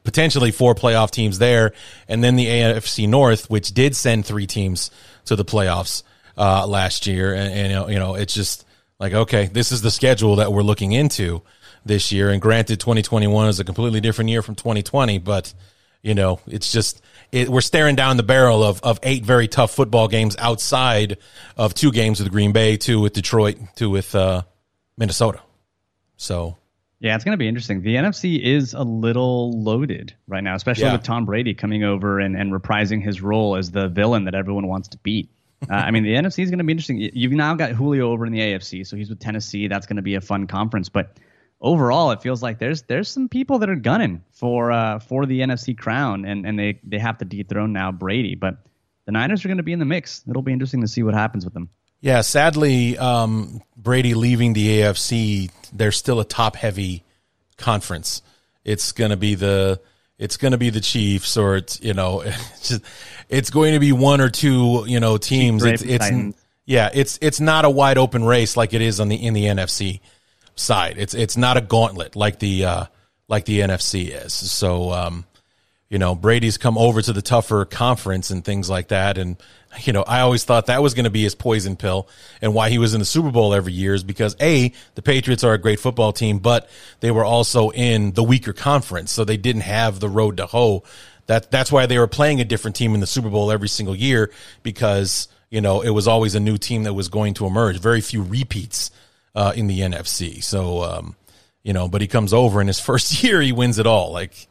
potentially four playoff teams there, and then the AFC North, which did send three teams to the playoffs uh, last year, and, and you know, it's just like okay, this is the schedule that we're looking into this year. And granted, 2021 is a completely different year from 2020, but you know, it's just it, we're staring down the barrel of of eight very tough football games outside of two games with Green Bay, two with Detroit, two with uh, Minnesota. So yeah, it's going to be interesting. The NFC is a little loaded right now, especially yeah. with Tom Brady coming over and, and reprising his role as the villain that everyone wants to beat. Uh, I mean, the NFC is going to be interesting. You've now got Julio over in the AFC, so he's with Tennessee. That's going to be a fun conference. But overall, it feels like there's there's some people that are gunning for uh, for the NFC crown, and and they they have to dethrone now Brady. But the Niners are going to be in the mix. It'll be interesting to see what happens with them. Yeah, sadly, um, Brady leaving the AFC, they're still a top heavy conference. It's going to be the it's going to be the Chiefs or it's you know (laughs) it's just, it's going to be one or two you know teams. It's, it's yeah, it's it's not a wide open race like it is on the in the NFC side. It's it's not a gauntlet like the uh, like the NFC is. So um, you know Brady's come over to the tougher conference and things like that, and you know, I always thought that was going to be his poison pill and why he was in the Super Bowl every year is because A, the Patriots are a great football team, but they were also in the weaker conference. So they didn't have the road to hoe. That, that's why they were playing a different team in the Super Bowl every single year because, you know, it was always a new team that was going to emerge. Very few repeats, uh, in the NFC. So, um, you know, but he comes over in his (laughs) first year, he wins it all. Like,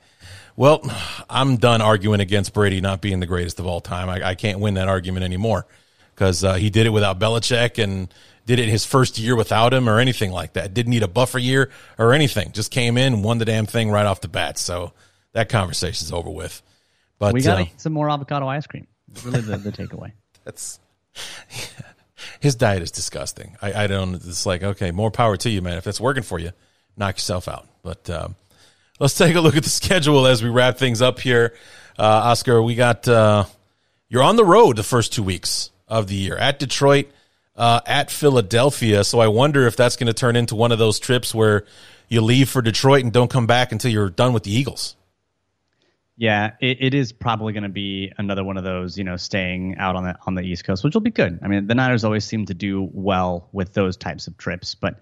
well, I'm done arguing against Brady not being the greatest of all time. I, I can't win that argument anymore because uh, he did it without Belichick and did it his first year without him or anything like that. Didn't need a buffer year or anything. Just came in, won the damn thing right off the bat. So that conversation's over with. But we got uh, some more avocado ice cream. It's really the, the takeaway. (laughs) That's his diet is disgusting. I, I don't. It's like okay, more power to you, man. If that's working for you, knock yourself out. But um, let's take a look at the (laughs) schedule as we wrap things up here. Uh, Oscar, we got uh, you're on the road the first two weeks of the year at Detroit, uh, at Philadelphia. So I wonder if that's going to turn into one of those trips where you leave for Detroit and don't come back until you're done with the Eagles. Yeah, it, it is probably going to be another one of those, you know, staying out on the on the East Coast, which will be good. I mean, the Niners always seem to do well with those types of trips, but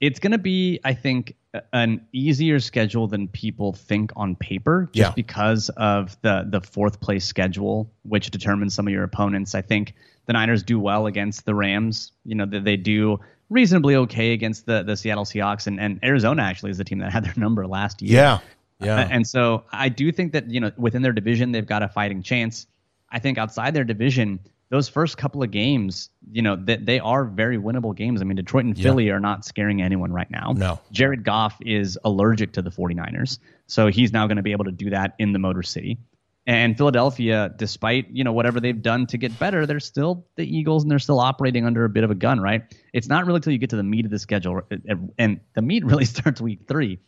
it's going to be, I think, an easier schedule than people think on paper, just yeah. because of the the fourth place schedule, which determines some of your opponents. I think the Niners do well against the Rams. You know, they, they do reasonably okay against the the Seattle Seahawks, and, and Arizona actually is the team that had their number last year. Yeah, yeah. Uh, and so I do think that you know within their division they've got a fighting chance. I think outside their division those first couple of games, you know, that they, they are very winnable games. I mean, Detroit and Philly yeah. are not scaring anyone right now. No. Jared Goff is allergic to the 49ers. So he's now going to be able to do that in the Motor City. And Philadelphia, despite you know whatever they've done to get better, they're still the Eagles, and they're still operating under a bit of a gun, right? It's not really until you get to the meat of the schedule, and the meat (laughs) really starts week three.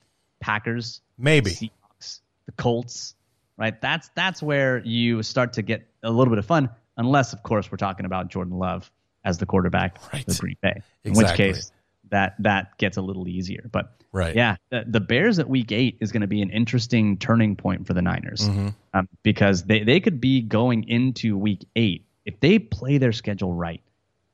Packers, maybe Seahawks, the Colts, right? That's that's where you start to get a little bit of fun, unless of course we're talking about Jordan Love as the quarterback right. for Green Bay. In exactly. which case, that that gets a little easier. But right, yeah, the, the Bears at Week Eight is going to be an interesting turning point for the Niners mm-hmm. um, because they they could be going into Week Eight if they play their schedule right.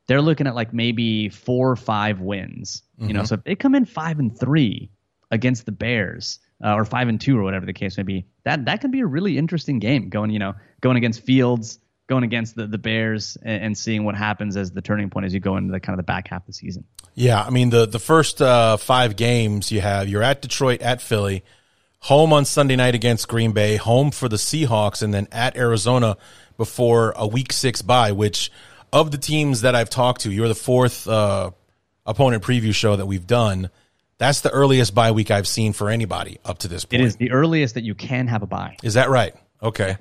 They're looking at like maybe four or five wins. Mm-hmm. You know, mm-hmm. so if they come in five and three against the Bears. Uh, or five and two, or whatever the case may be. That that could be a really interesting game. Going, you know, going against Fields, going against the, the Bears and, and, seeing what happens as the turning point as you go into the kind of the back half of the season. Yeah, I mean the the first uh, five games you have you're at Detroit, at Philly, home on Sunday night against Green Bay, home for the Seahawks, and then at Arizona before a Week Six bye. Which of the teams that I've talked to, you're the fourth uh, opponent preview show that we've done. That's the earliest bye week I've seen for anybody up to this point. It is the earliest that you can have a bye. Is that right? Okay.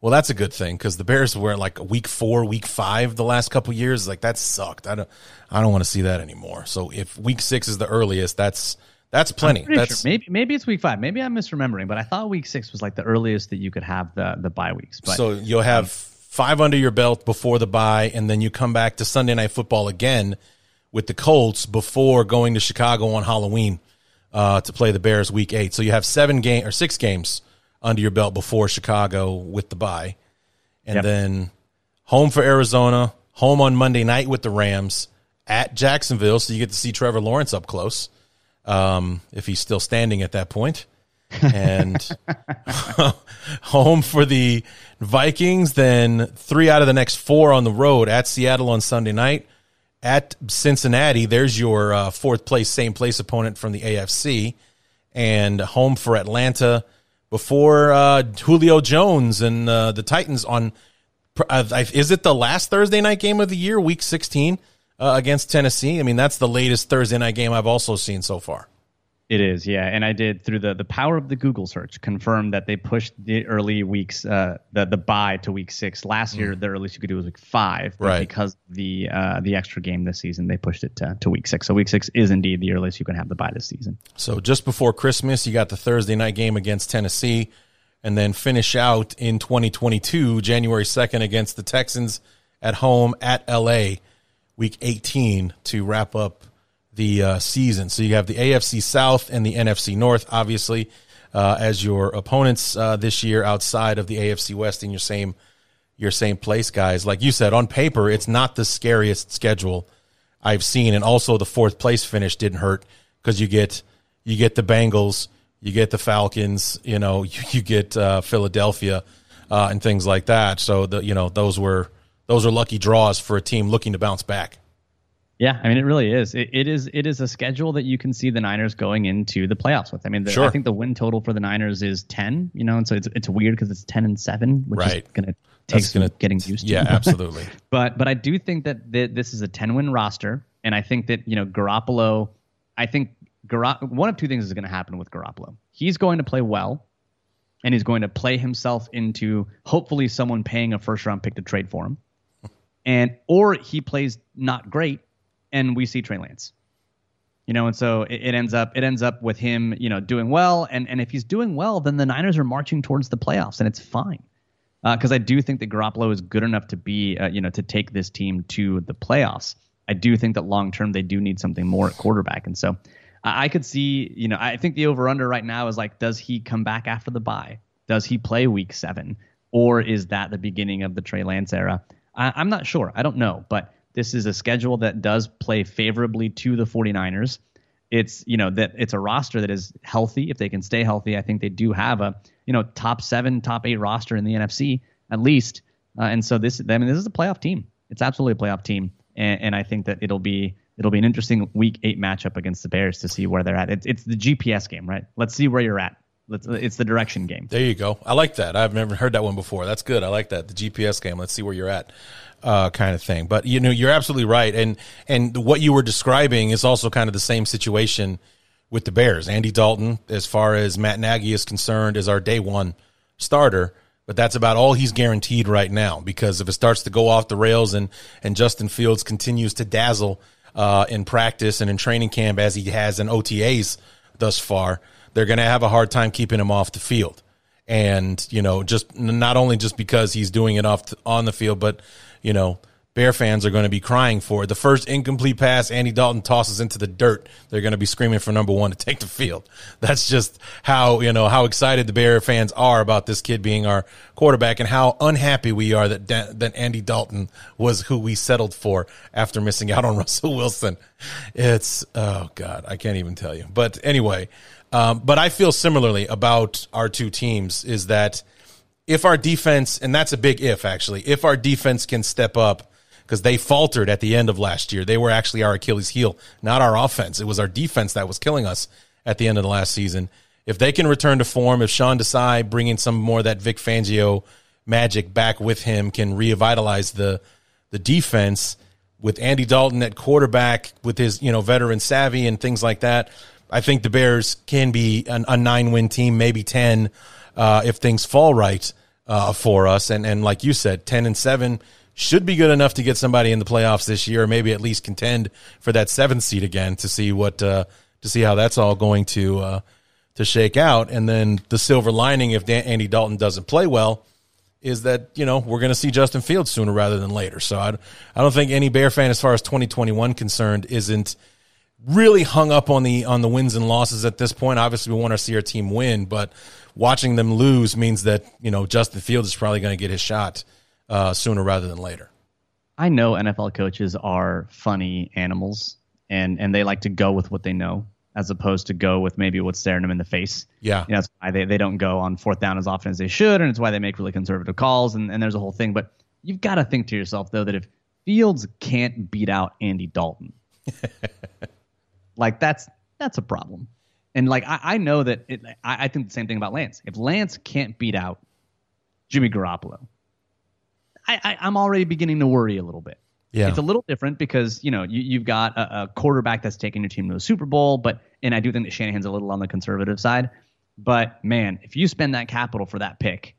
Well, that's a good thing because the Bears were like week four, week five the last couple years. Like that sucked. I don't, I don't want to see that anymore. So if week six is the earliest, that's that's plenty. That's sure. maybe maybe it's week five. Maybe I'm misremembering, but I thought week six was like the earliest that you could have the the bye weeks. But, so you'll have um, five under your belt before the bye, and then you come back to Sunday night football again with the Colts before going to Chicago on Halloween uh, to play the Bears week eight. So you have seven game or six games under your belt before Chicago with the bye. And yep. then home for Arizona, home on Monday night with the Rams at Jacksonville. So you get to see Trevor Lawrence up close um, if he's still standing at that point. And (laughs) (laughs) home for the Vikings, then three out of the next four on the road at Seattle on Sunday night. At Cincinnati, there's your uh, fourth place, same place opponent from the AFC. And home for Atlanta before uh, Julio Jones and uh, the Titans on. Is it the last Thursday night game of the year, Week 16 uh, against Tennessee? I mean, that's the latest Thursday night game I've also seen so far. It is, yeah, and I did through the the power of the Google search confirm that they pushed the early weeks, uh, the the bye to week six. Last year, mm. the earliest you could do was week five, right? Because the uh, the extra game this season, they pushed it to, to week six. So week six is indeed the earliest you can have the bye this season. So just before Christmas, you got the Thursday night game against Tennessee, and then finish out in 2022, January 2nd against the Texans at home at LA, week 18 to wrap up the uh, season. So you have the AFC South and the NFC North, obviously, uh, as your opponents uh, this year outside of the AFC West in your same your same place, guys. Like you said, on paper, it's not the scariest schedule I've seen, and also the fourth place finish didn't hurt because you get you get the Bengals, you get the Falcons, you know, you, (laughs) you get uh, Philadelphia uh, and things like that. So the you know those were those are lucky draws for a team looking to bounce back. Yeah, I mean, it really is. It, it is. It is a schedule that you can see the Niners going into the playoffs with. I mean, the, sure. I think the win total for the Niners is ten. You know, and so it's it's weird because it's ten and seven, which right. is going to take some getting used to. Yeah, (laughs) absolutely. but but I do think that th- this is a ten win roster, and I think that you know Garoppolo. I think Gar- one of two things is going to happen with Garoppolo. He's going to play well, and he's going to play himself into hopefully someone paying a first round pick to trade for him, and or he plays not great and we see Trey Lance. You know, and so it, it, ends up it ends up with him, you know, doing well, and and if he's doing well, then the Niners are marching towards the playoffs, and it's fine. Because uh, I do think that Garoppolo is good enough to be, uh, you know, to take this team to the playoffs. I do think that long term they do need something more at quarterback, and so I, I could see, you know, I think the over under right now is like, does he come back after the bye? Does he play week seven, or is that the beginning of the Trey Lance era? I, I'm not sure. I don't know, but this is a schedule that does play favorably to the 49ers. It's, you know, that it's a roster that is healthy. If they can stay healthy, I think they do have a, you know, top seven, top eight roster in the NFC at least. Uh, and so this, I mean, this is a playoff team. It's absolutely a playoff team. And, and I think that it'll be, it'll be an interesting week eight matchup against the Bears to see where they're at. It's, it's the GPS game, right? Let's see where you're at. It's the direction game. There you go. I like that. I've never heard that one before. That's good. I like that. The GPS game. Let's see where you're at uh, kind of thing. But you know, you're absolutely right, and and what you were describing is also kind of the same situation with the Bears. Andy Dalton, as far as Matt Nagy is concerned, is our day one starter. But that's about all he's guaranteed right now because if it starts to go off the rails and, and Justin Fields continues to dazzle uh, in practice and in training camp as he has in OTAs thus far, they're going to have a hard time keeping him off the field. And, you know, just not only just because he's doing it off on the field, but, you know, Bear fans are going to be crying for. it. The first incomplete pass Andy Dalton tosses into the dirt, they're going to be screaming for number one to take the field. (laughs) That's just how, you know, how excited the Bear fans are about this kid being our quarterback and how unhappy we are that, that Andy Dalton was who we settled for after missing out on (laughs) Russell Wilson. It's, oh God, I can't even tell you. But anyway, um, but I feel similarly about our two teams is that if our defense, and that's a big if actually, if our defense can step up, because they faltered at the end of last year. They were actually our Achilles heel, not our offense. It was our defense that was killing us at the end of the last season. If they can return to form, if Sean Desai bringing some more of that Vic Fangio magic back with him can revitalize the the defense with Andy Dalton at quarterback with his you know veteran savvy and things like that. I think the Bears can be an, a nine win team, maybe ten, uh, if things fall right uh, for us. And and like you said, ten and seven should be good enough to get somebody in the playoffs this year, or maybe at least contend for that seventh seed again to see what uh, to see how that's all going to uh, to shake out. And then the silver lining, if Dan- Andy Dalton doesn't play well, is that you know we're going to see Justin Fields sooner rather than later. So I I don't think any Bear fan, as far as 2021 concerned, isn't really hung up on the on the wins and losses at this point. Obviously, we want to see our team win, but watching them lose means that you know Justin Fields is probably going to get his shot uh, sooner rather than later. I know NFL coaches are funny animals, and and they like to go with what they know as opposed to go with maybe what's staring them in the face. Yeah, you know, that's why they, they don't go on fourth down as often as they should, and it's why they make really conservative calls, and, and there's a whole thing. But you've got to think to yourself though that if Fields can't beat out Andy Dalton, (laughs) like that's that's a problem. And like I, I know that it, I, I think the same thing about Lance. If Lance can't beat out Jimmy Garoppolo, I, I, am already beginning to worry a little bit. Yeah. It's a little different because, you know, you, have got a, a, quarterback that's taking your team to a Super Bowl, but, and I do think that Shanahan's a little on the conservative side. But man, if you spend that capital for that pick,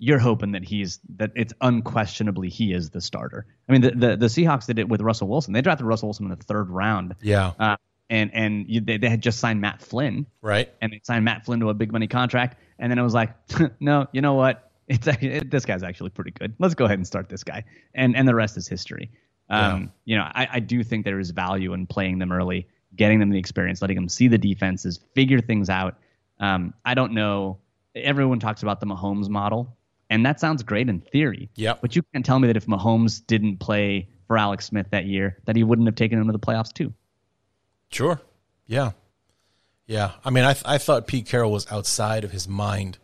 you're hoping that he's, that it's unquestionably he is the starter. I mean, the, the, the Seahawks did it with Russell Wilson. They drafted Russell Wilson in the third round. Yeah. Uh, and and you, they, they had just signed Matt Flynn. Right. And they signed Matt Flynn to a big money contract. And then it was like, (laughs) no, you know what? it's (laughs) it, this guy's actually pretty good. Let's go ahead and start this guy, and and the rest is history. Um, yeah. You know, I, I do think there is value in playing them early, getting them the experience, letting them see the defenses, figure things out. Um, I don't know. Everyone talks about the Mahomes model, and that sounds great in theory. Yeah. But you can't tell me that if Mahomes didn't play for Alex Smith that year, that he wouldn't have taken him to the playoffs too. Sure. Yeah. Yeah. I mean, I th- I thought Pete Carroll was outside of his mind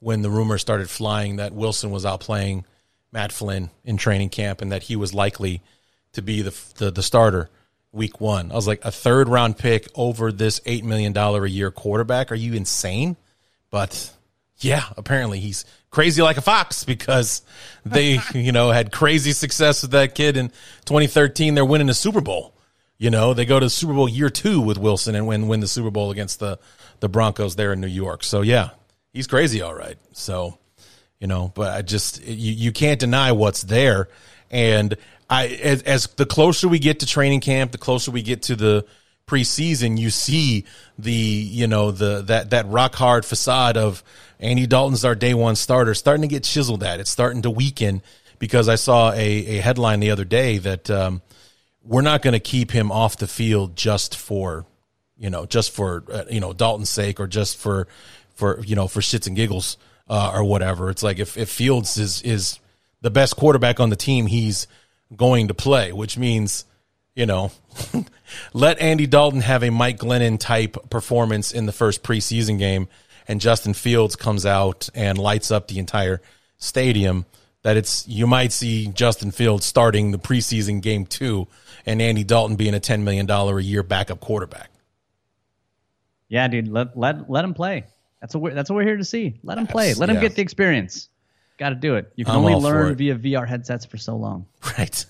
when the rumor started flying that Wilson was out playing Matt Flynn in training camp and that he was likely to be the, the, the starter week one. I was like, a third round pick over this $8 million a year quarterback? Are you insane? But yeah, apparently he's crazy like a fox because they, (laughs) you know, had crazy success with that kid in 2013. They're winning the Super Bowl. You know, they go to Super Bowl year two with Wilson and win win the Super Bowl against the the Broncos there in New York. So yeah, he's crazy, all right. So, you know, but I just you you can't deny what's there, and I as, as the closer we get to training camp, the closer we get to the preseason, you see the you know the that that rock hard facade of Andy Dalton's our day one starter starting to get chiseled at. It's starting to weaken because I saw a, a headline the other day that um, we're not going to keep him off the field just for you know just for uh, you know Dalton's sake or just for for you know for shits and giggles uh, or whatever. It's like if, if Fields is is the best quarterback on the team, he's going to play, which means you know (laughs) let Andy Dalton have a Mike Glennon type performance in the first preseason game, and Justin Fields comes out and lights up the entire stadium. That it's you might see Justin Fields starting the preseason game two, and Andy Dalton being a ten million dollar a year backup quarterback. Yeah, dude, let let let him play. That's what we're, that's what we're here to see. Let him play. Let him get the experience. Got to do it. You can I'm only learn via VR headsets for so long. (laughs) Right.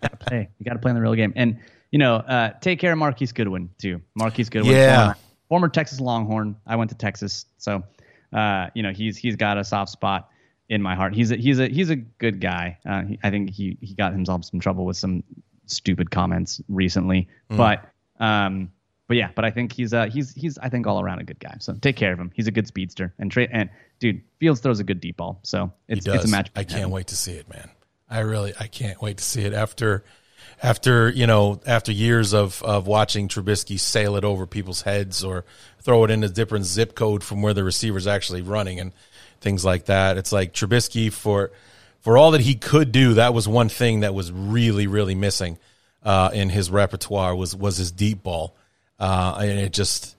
got to play. You got to play in the real game. And you know, uh, take care of Marquise Goodwin too. Marquise Goodwin, yeah. former, former Texas Longhorn. I went to Texas, so uh, you know he's he's got a soft spot in my heart. He's a, he's a he's a good guy. Uh, he, I think he he got himself some trouble with some stupid comments recently, mm. but um, but yeah, but I think he's uh he's he's I think all around a good guy. So take care of him. He's a good speedster and tra- and dude Fields throws a good deep ball. So it's it's a match. I can't wait to see it, man. I really I can't wait to see it after after you know after years of of watching Trubisky sail it over people's heads or throw it in a different zip code from where the receiver's actually running and things like that. It's like Trubisky for for all that he could do, that was one thing that was really really missing uh, in his repertoire was was his deep ball, uh, and it just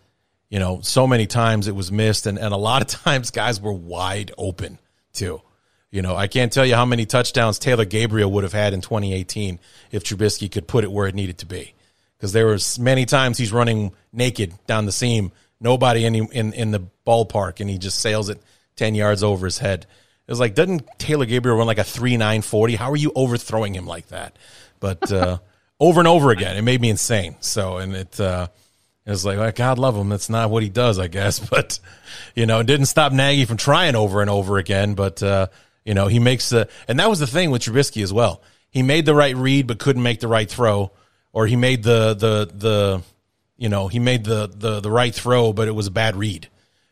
you know so many times it was missed, and and a lot of (laughs) times guys were wide open too. You know, I can't tell you how many touchdowns Taylor Gabriel would have had in 2018 if Trubisky could put it where it needed to be. Because there was many times he's running naked down the seam, nobody in, in in the ballpark, and he just sails it 10 yards over his head. It was like, doesn't Taylor Gabriel run like a 3 9 40? How are you overthrowing him like that? But uh, (laughs) over and over again, it made me insane. So, and it, uh, it was like, God love him. That's not what he does, I guess. (laughs) But, you know, it didn't stop Nagy from trying over and over again. But, uh, you know, he makes the, and that was the thing with Trubisky as well. He made the right read, but couldn't make the right throw, or he made the the the, you know, he made the the the right throw, but it was a bad read.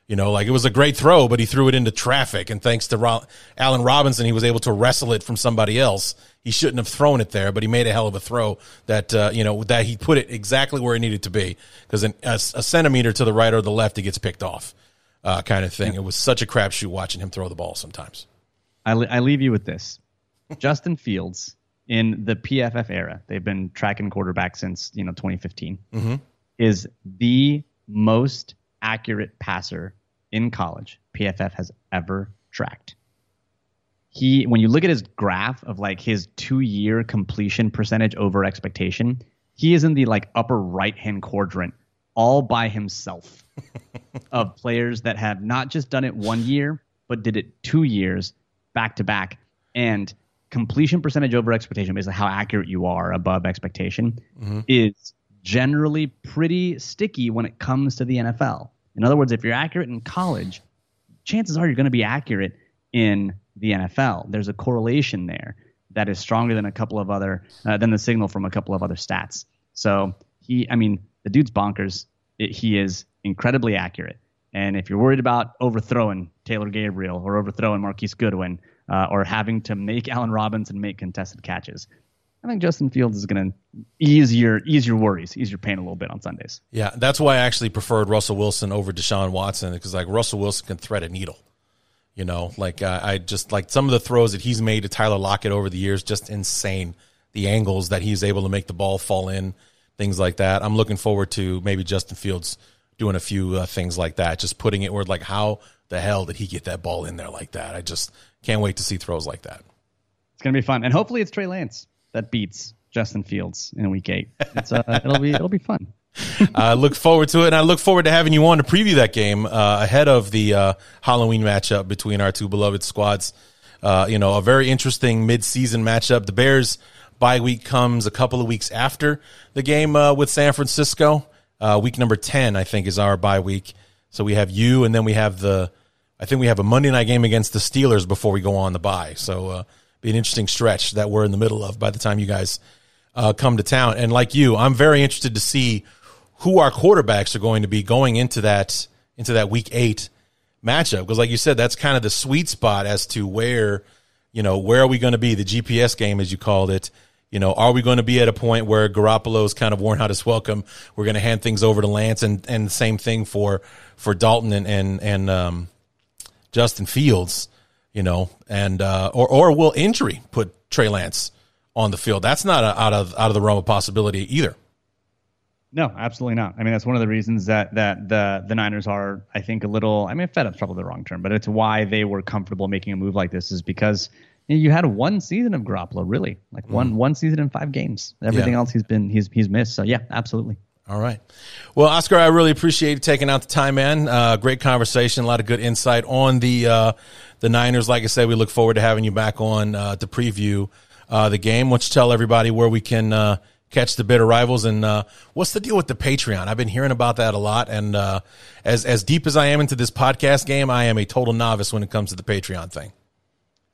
You know, like it was a great throw, but he threw it into traffic, and thanks to Ro- Allen Robinson, he was able to wrestle it from somebody else. He shouldn't have thrown it there, but he made a hell of a throw that uh, you know that he put it exactly where it needed to be because a, a, centimeter to the right or the left, it gets picked off, uh, kind of thing. It was such a crapshoot watching him throw the ball sometimes. I, I leave you with this. (laughs) Justin Fields in the PFF era, they've been tracking quarterback since, you know, 2015, mm-hmm. is the most accurate passer in college PFF has ever tracked. He, when you look at his graph of like his two year completion percentage over expectation, he is in the like upper right hand quadrant all by himself (laughs) of players that have not just done it one year, but did it two years back to back. And completion percentage over expectation, basically how accurate you are above expectation, mm-hmm. is generally pretty sticky when it comes to the NFL. In other words, if you're accurate in college, chances are you're going to be accurate in the NFL. There's a correlation there that is stronger than a couple of other uh, than the signal from a couple of other stats. So he, I mean, the dude's bonkers. It, he is incredibly accurate. And if you're worried about overthrowing Taylor Gabriel or overthrowing Marquise Goodwin uh, or having to make Allen Robinson make contested catches, I think Justin Fields is going to ease your ease your worries, ease your pain a little bit on Sundays. Yeah, that's why I actually preferred Russell Wilson over Deshaun Watson because like Russell Wilson can thread a needle. You know, like uh, I just like some of the throws that he's made to Tyler Lockett over the years, just insane. The angles that he's able to make the ball fall in, things like that. I'm looking forward to maybe Justin Fields doing a few uh, things like that, just putting it where like how the hell did he get that ball in there like that? I just can't wait to see throws like that. It's gonna be fun, and hopefully it's Trey Lance that beats Justin Fields in Week Eight. Uh, (laughs) it'll be it'll be fun. (laughs) I look forward to it, and I look forward to having you on to preview that game uh, ahead of the uh, Halloween matchup between our two beloved squads. Uh, you know, a very interesting mid-season matchup. The Bears bye week comes a couple of weeks after the game uh, with San Francisco. Uh, week number 10, I think, is our bye week. So we have you, and then we have the, I think we have a Monday night game against the Steelers before we go on the bye. So be an interesting stretch that we're in the middle of by the time you guys uh, come to town. And like you, I'm very interested to see who our quarterbacks are going to be going into that into that week eight matchup because, like you said, that's kind of the sweet spot as to where you know where are we going to be the GPS game as you called it you know, are we going to be at a point where Garoppolo's kind of worn out his welcome? We're going to hand things over to Lance, and and the same thing for for Dalton and and and um, Justin Fields. You know, and uh, or or will injury put Trey Lance on the field? That's not a, out of out of the realm of possibility either. No, absolutely not. I mean, that's one of the reasons that that the the Niners are, I think, a little. I mean, fed up's probably the wrong term, but it's why they were comfortable making a move like this is because you had one season of Garoppolo, really, like one mm. one season in five games. Everything yeah. else he's been he's he's missed. So yeah, absolutely. All right. Well, Oscar, I really appreciate you taking out the time, man. Uh, great conversation, a lot of good insight on the uh, the Niners. Like I said, we look forward to having you back on uh, to preview uh, the game. Don't you tell everybody where we can uh, catch the bitter rivals and uh, what's the deal with the Patreon? I've been hearing about that a lot, and as as deep as I am into this podcast game, I am a total novice when it comes to the Patreon thing.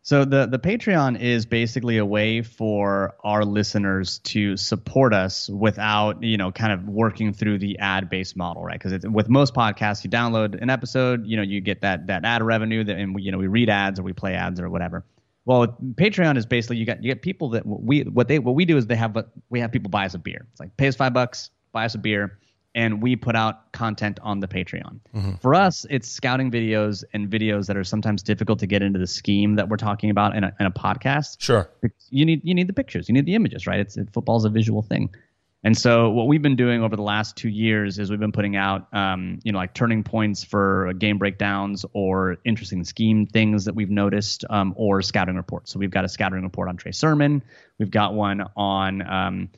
So the the Patreon is basically a way for our listeners to support us without you know kind of working through the ad based model, right? Because with most podcasts, you download an episode, you know, you get that that ad revenue, that and we, you know we read ads or we play ads or whatever. Well, Patreon is basically you got you get people that we what they what we do is they have we have people buy us a beer. It's like pay us five bucks, buy us a beer and we put out content on the Patreon. Mm-hmm. For us, it's scouting videos and videos that are sometimes difficult to get into the scheme that we're talking about in a, in a podcast. Sure, you need you need the pictures, you need the images, right? It's it, football's a visual thing. And so what we've been doing over the last two years is we've been putting out, um, you know, like turning points for game breakdowns or interesting scheme things that we've noticed, um, or scouting reports. So we've got a scouting report on Trey Sermon. We've got one on um,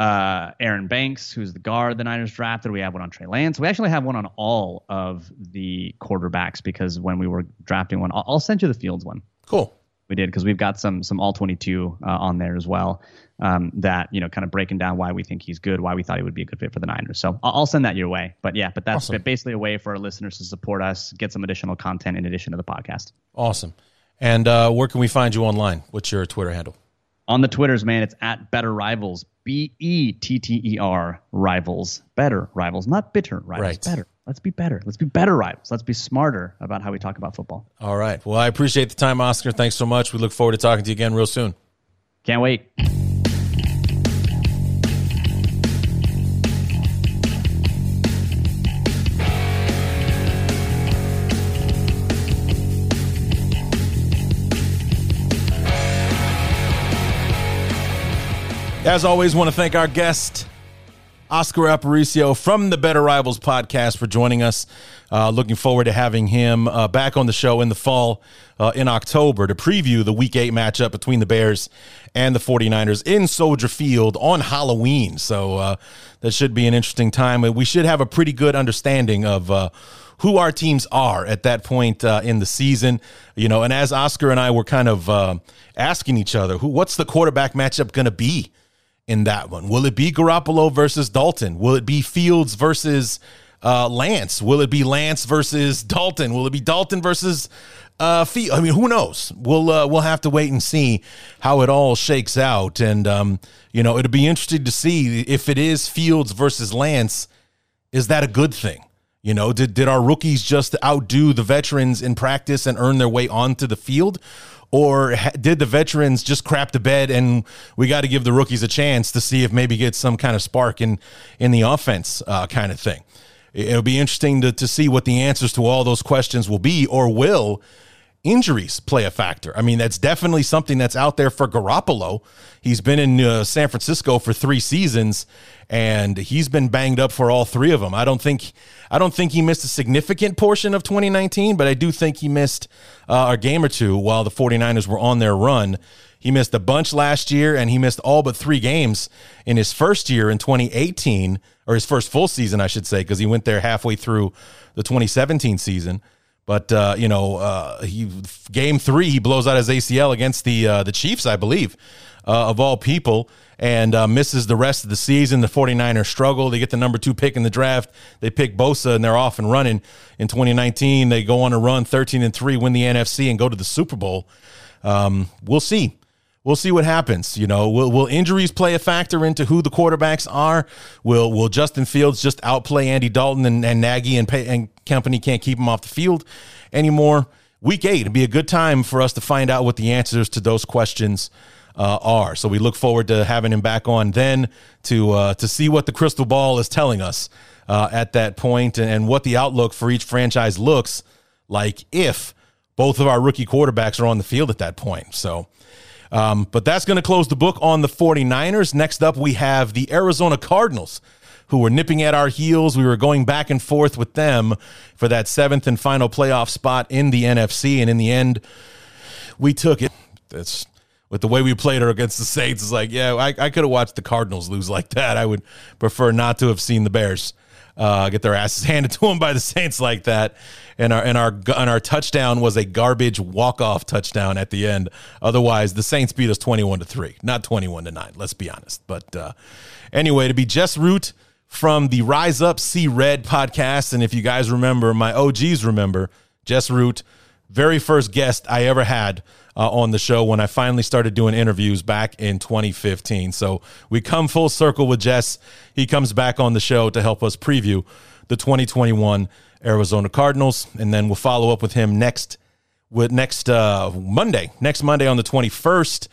uh, Aaron Banks, who's the guard the Niners drafted. We have one on Trey Lance. We actually have one on all of the quarterbacks because when we were drafting one, I'll, I'll send you the Fields one. Cool. We did because we've got some some all 22 uh, on there as well. Um, that you know, kind of breaking down why we think he's good, why we thought he would be a good fit for the Niners. So I'll, I'll send that your way. But yeah, but that's awesome. basically a way for our listeners to support us, get some additional content in addition to the podcast. Awesome. And uh, where can we find you online? What's your Twitter handle? On the Twitters, man, it's at Better Rivals. B E T T E R rivals. Better rivals, not bitter rivals. Right. Better. Let's be better. Let's be better rivals. Let's be smarter about how we talk about football. All right. Well, I appreciate the time, Oscar. Thanks so much. We look forward to talking to you again real soon. Can't wait. As always, want to thank our guest, Oscar Aparicio from the Better Rivals podcast for joining us. Uh, looking forward to having him uh, back on the show in the fall uh, in October to preview the week eight matchup between the Bears and the 49ers in Soldier Field on Halloween. So uh, that should be an interesting time. We should have a pretty good understanding of uh, who our teams are at that point uh, in the season. You know, and as Oscar and I were kind of uh, asking each other, who what's the quarterback matchup going to be in that one? Will it be Garoppolo versus Dalton? Will it be Fields versus uh, Lance? Will it be Lance versus Dalton? Will it be Dalton versus uh, Fields? I mean, who knows? We'll uh, we'll have to wait and see how it all shakes out. And um, you know, it'll be interesting to see if it is Fields versus Lance. Is that a good thing? You know, did did our rookies just outdo the veterans in practice and earn their way onto the field? Or did the veterans just crap the bed and we got to give the rookies a chance to see if maybe get some kind of spark in in the offense uh, kind of thing it'll be interesting to, to see what the answers to all those questions will be or will injuries play a factor. I mean, that's definitely something that's out there for Garoppolo. He's been in uh, San Francisco for three seasons, and he's been banged up for all three of them. I don't think I don't think he missed a significant portion of 2019, but I do think he missed uh, a game or two while the 49ers were on their run. He missed a bunch last year, and he missed all but three games in his first year in 2018, or his first full season, I should say, because he went there halfway through the 2017 season. But uh, you know, uh, he game three he blows out his ACL against the uh, the Chiefs, I believe, uh, of all people, and uh, misses the rest of the season. The 49ers struggle. They get the number two pick in the draft. They pick Bosa, and they're off and running. In 2019, they go on a run, 13 and three, win the NFC, and go to the Super Bowl. Um, we'll see we'll see what happens. You know, will, will injuries play a factor into who the quarterbacks are? Will Will Justin Fields just outplay Andy Dalton and, and Nagy and, pay, and company can't keep him off the field anymore? Week eight would be a good time for us to find out what the answers to those questions uh, are. So we look forward to having him back on then to uh, to see what the crystal ball is telling us uh, at that point and, and what the outlook for each franchise looks like if both of our rookie quarterbacks are on the field at that point. So um, but that's going to close the book on the 49ers. Next up, we have the Arizona Cardinals, who were nipping at our heels. We were going back and forth with them for that seventh and final playoff spot in the NFC. And in the end, we took it. That's with the way we played her against the Saints. It's like, yeah, I, I could have watched the Cardinals lose like that. I would prefer not to have seen the Bears uh, get their asses (laughs) handed to them by the Saints like that. And our and our and our touchdown was a garbage walk off touchdown at the end. Otherwise, the Saints beat us twenty one to three, not twenty one to nine. Let's be honest. But uh, anyway, to be Jess Root from the Rise Up See Red podcast, and if you guys remember, my OGs remember Jess Root very first guest I ever had uh, on the show when I finally started doing interviews back in 2015. So we come full circle with Jess. He comes back on the show to help us preview the 2021 Arizona Cardinals, and then we'll follow up with him next with next uh, Monday. Next Monday on the 21st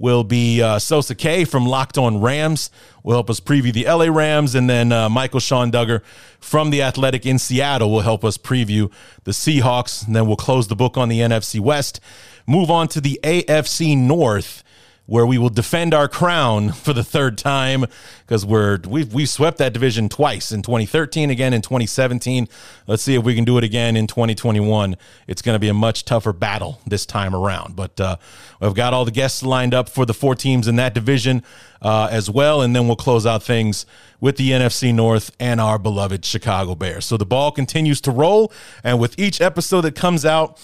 will be uh, Sosa K from Locked On Rams. Will help us preview the LA Rams, and then uh, Michael-Shawn Dugar from the Athletic in Seattle will help us preview the Seahawks. And then we'll close the book on the NFC West. Move on to the AFC North where we will defend our crown (laughs) for the third time because we're we've we swept that division twice in 2013 again in 2017 let's see if we can do it again in 2021 it's going to be a much tougher battle this time around but uh, we've got all the guests lined up for the four teams in that division uh, as well and then we'll close out things with the NFC North and our beloved Chicago Bears. So the ball continues to roll and with each episode that comes out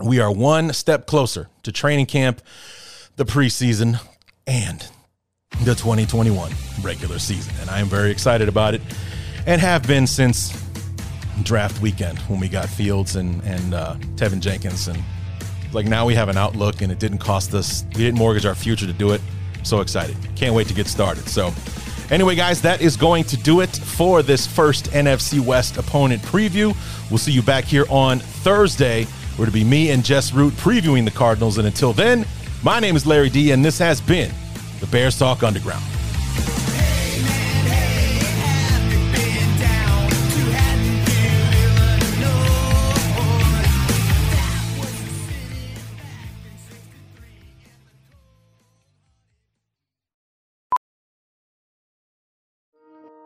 we are one step closer to training camp the preseason, and the 2021 regular season. And I am very excited about it and have been since draft weekend when we got Fields and, and uh, Teven Jenkins. And like now we have an outlook and it didn't cost us, we didn't mortgage our future to do it. So excited. Can't wait to get started. So, anyway, guys, that is going to do it for this first NFC West opponent preview. We'll see you back here on Thursday. Where to be me and Jess Root previewing the Cardinals. And until then, my name is Larry D, and this has been the Bears Talk Underground.